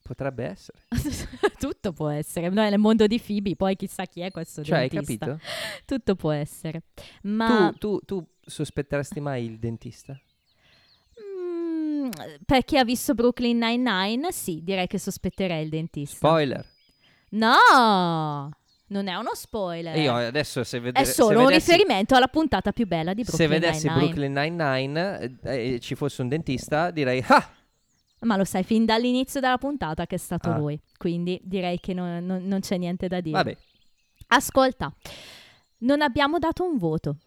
potrebbe essere. Tutto può essere. Noi nel mondo di Phoebe, poi chissà chi è questo Cioè, hai dentista. capito? Tutto può essere. Ma Tu, tu, tu sospetteresti mai il dentista? mm, per chi ha visto Brooklyn Nine-Nine, sì, direi che sospetterei il dentista. Spoiler. no! Non è uno spoiler. Io adesso se è vedere solo se un vedessi- riferimento alla puntata più bella di Se Brooklyn vedessi Nine-Nine. Brooklyn Nine-Nine eh, e ci fosse un dentista, direi ah! Ma lo sai fin dall'inizio della puntata che è stato Ah. lui. Quindi direi che non, non- non c'è niente da dire. Vabbè, Ascolta, non abbiamo dato un voto.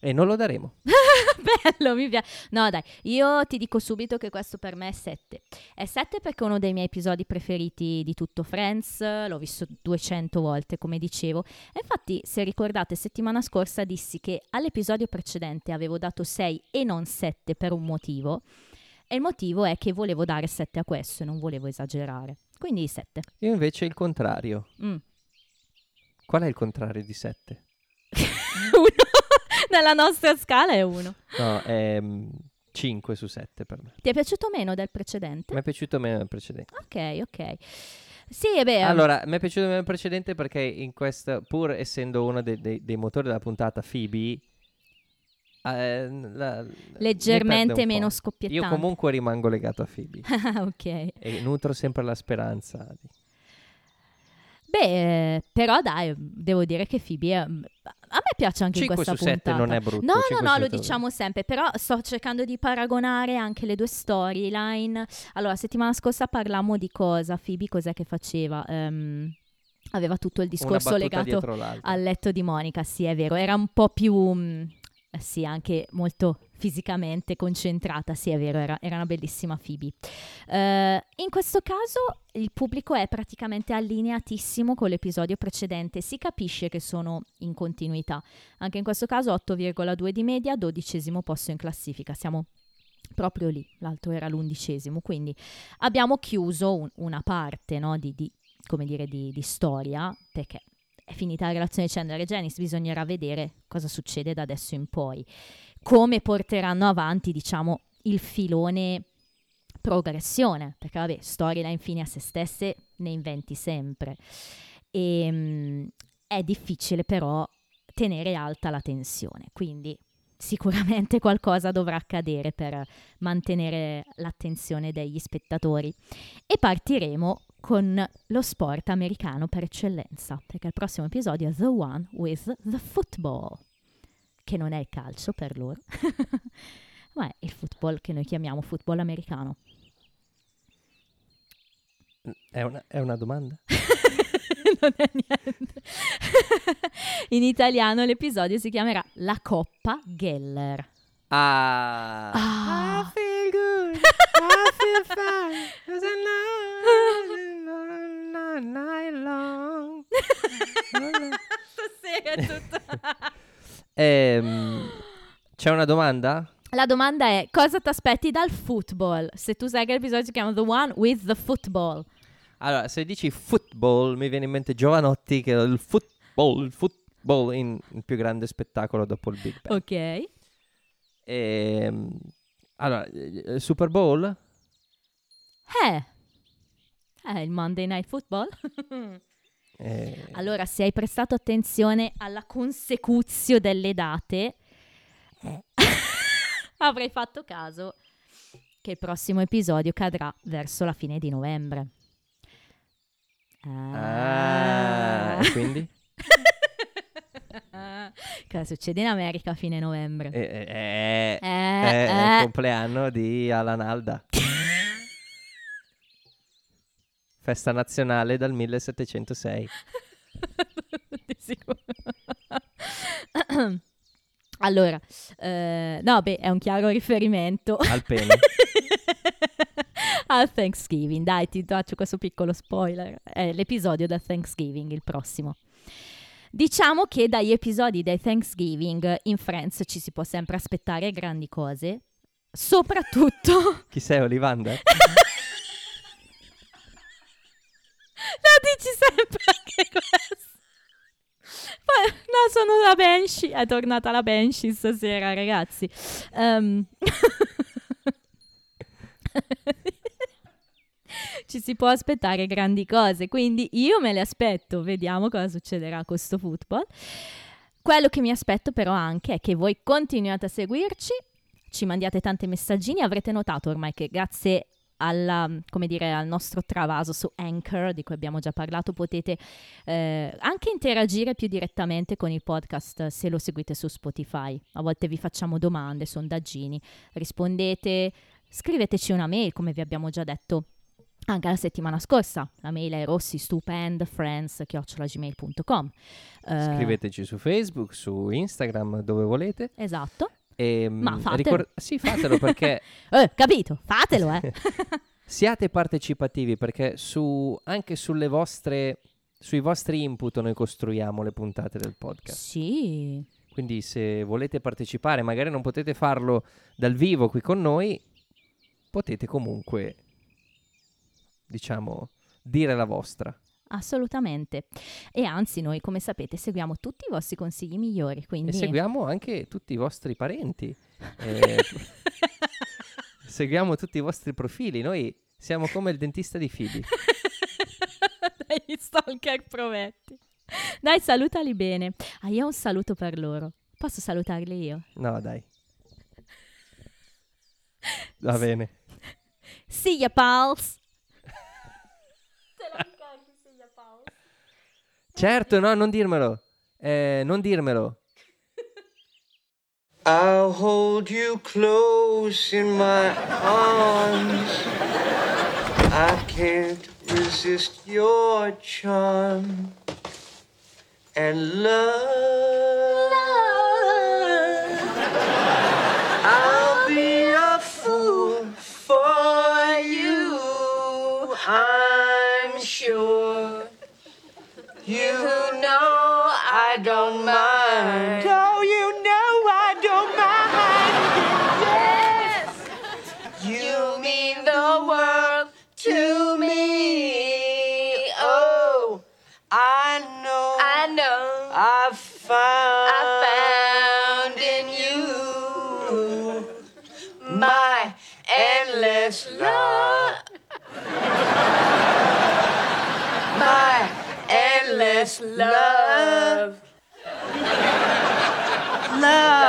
E non lo daremo. Bello, mi piace. No, dai, io ti dico subito che questo per me è 7. È 7 perché è uno dei miei episodi preferiti di tutto Friends, l'ho visto 200 volte, come dicevo. E infatti, se ricordate, settimana scorsa dissi che all'episodio precedente avevo dato 6 e non 7 per un motivo. E il motivo è che volevo dare 7 a questo e non volevo esagerare. Quindi 7. Io invece il contrario. Mm. Qual è il contrario di 7? Uno. Nella nostra scala è 1. No, è 5 su 7 per me. Ti è piaciuto meno del precedente? Mi è piaciuto meno del precedente. Ok, ok. Sì, e beh, Allora, mi è piaciuto meno del precedente perché in questa, pur essendo uno dei, dei- dei motori della puntata, Phoebe eh, la- Leggermente meno scoppiettante. Io comunque rimango legato a Phoebe Ah, ok. e nutro sempre la speranza. Beh, eh, però dai, devo dire che Phoebe è- a me piace anche in 5 questa su 7 puntata. non è brutto. No, 5 no, no, lo 7 diciamo sempre, però sto cercando di paragonare anche le due storyline. Allora, settimana scorsa parlammo di cosa, Phoebe cos'è che faceva? Ehm, aveva tutto il discorso legato al letto di Monica, sì è vero, era un po' più, mm, eh, sì anche molto fisicamente concentrata, sì è vero, era, era una bellissima Phoebe. Eh, in questo caso il pubblico è praticamente allineatissimo con l'episodio precedente, si capisce che sono in continuità, anche in questo caso 8,2 di media, dodicesimo posto in classifica, siamo proprio lì, l'altro era l'undicesimo, quindi abbiamo chiuso un- una parte no, di, di- dire, di, di storia, perché è finita la relazione Chandler e Janice, bisognerà vedere cosa succede da adesso in poi, come porteranno avanti, diciamo, il filone progressione, perché vabbè, storyline fine a se stesse ne inventi sempre. E, mm, è difficile però tenere alta la tensione, quindi sicuramente qualcosa dovrà accadere per mantenere l'attenzione degli spettatori. E partiremo con lo sport americano per eccellenza, perché il prossimo episodio è The One with the Football, che non è il calcio per loro, ma è il football che noi chiamiamo football americano. È una, è una domanda? non è niente. In italiano l'episodio si chiamerà La Coppa Geller. Ah. Ah. I feel good. I feel fine. 'cause I know night long. Stasera è tutto. Ehm, c'è una domanda? La domanda è cosa ti aspetti dal football? Se tu sai che l'episodio si chiama The One with the Football. Allora, se dici football, mi viene in mente Giovanotti che è il football, il football in il più grande spettacolo dopo il Big Bang. Ok. Ehm, allora, eh, Super Bowl? Eh. Eh, il Monday Night Football. Eh, allora, se hai prestato attenzione alla consecuzio delle date, avrei fatto caso che il prossimo episodio cadrà verso la fine di novembre. Ah, e quindi? Cosa succede in America a fine novembre? Eh, eh, eh, Eh, è eh. il compleanno di Alan Alda. Festa nazionale dal 1706. Di sicuro. allora, eh, no, beh, è un chiaro riferimento Al pene. al Thanksgiving. Dai, ti faccio questo piccolo spoiler. È l'episodio da Thanksgiving, il prossimo. Diciamo che dagli episodi del Thanksgiving in Friends ci si può sempre aspettare grandi cose, soprattutto Chi sei, Olivander? Lo dici sempre anche questo. Poi, no, sono la Banshee. È tornata la Banshee stasera, ragazzi. Ehm. Ci si può aspettare grandi cose, quindi io me le aspetto. Vediamo cosa succederà con questo football. Quello che mi aspetto però anche è che voi continuate a seguirci, ci mandiate tanti messaggini. Avrete notato ormai che grazie alla, dire, al nostro travaso su Anchor, di cui abbiamo già parlato, potete eh, anche interagire più direttamente con il podcast se lo seguite su Spotify. A volte vi facciamo domande, sondaggini, rispondete, scriveteci una mail, come vi abbiamo già detto anche la settimana scorsa. La mail è rossistupendfriends.gmail.com Eh, Scriveteci su Facebook, su Instagram, dove volete. Esatto. E, Ma mm, fatelo. sì, fatelo perché Eh, capito, fatelo, eh. siate partecipativi perché su, anche sulle vostre, sui vostri input noi costruiamo le puntate del podcast. sì. Quindi se volete partecipare, magari non potete farlo dal vivo qui con noi, potete comunque, diciamo, dire la vostra. Assolutamente. E anzi, noi, come sapete, seguiamo tutti i vostri consigli migliori. Quindi... E seguiamo anche tutti i vostri parenti. Eh, seguiamo tutti i vostri profili. Noi siamo come il dentista di Phoebe. Dai, stalker provetti. Dai, salutali bene. Ah, io ho un saluto per loro. Posso salutarli io? No, dai. Va bene. See ya, pals. Te ricordi, pals? Certo, no, non dirmelo. Eh, non dirmelo. I'll hold you close in my arms. I can't resist your charm and love. I'll be a fool for you. I'm You know I don't mind. Endless love. Love.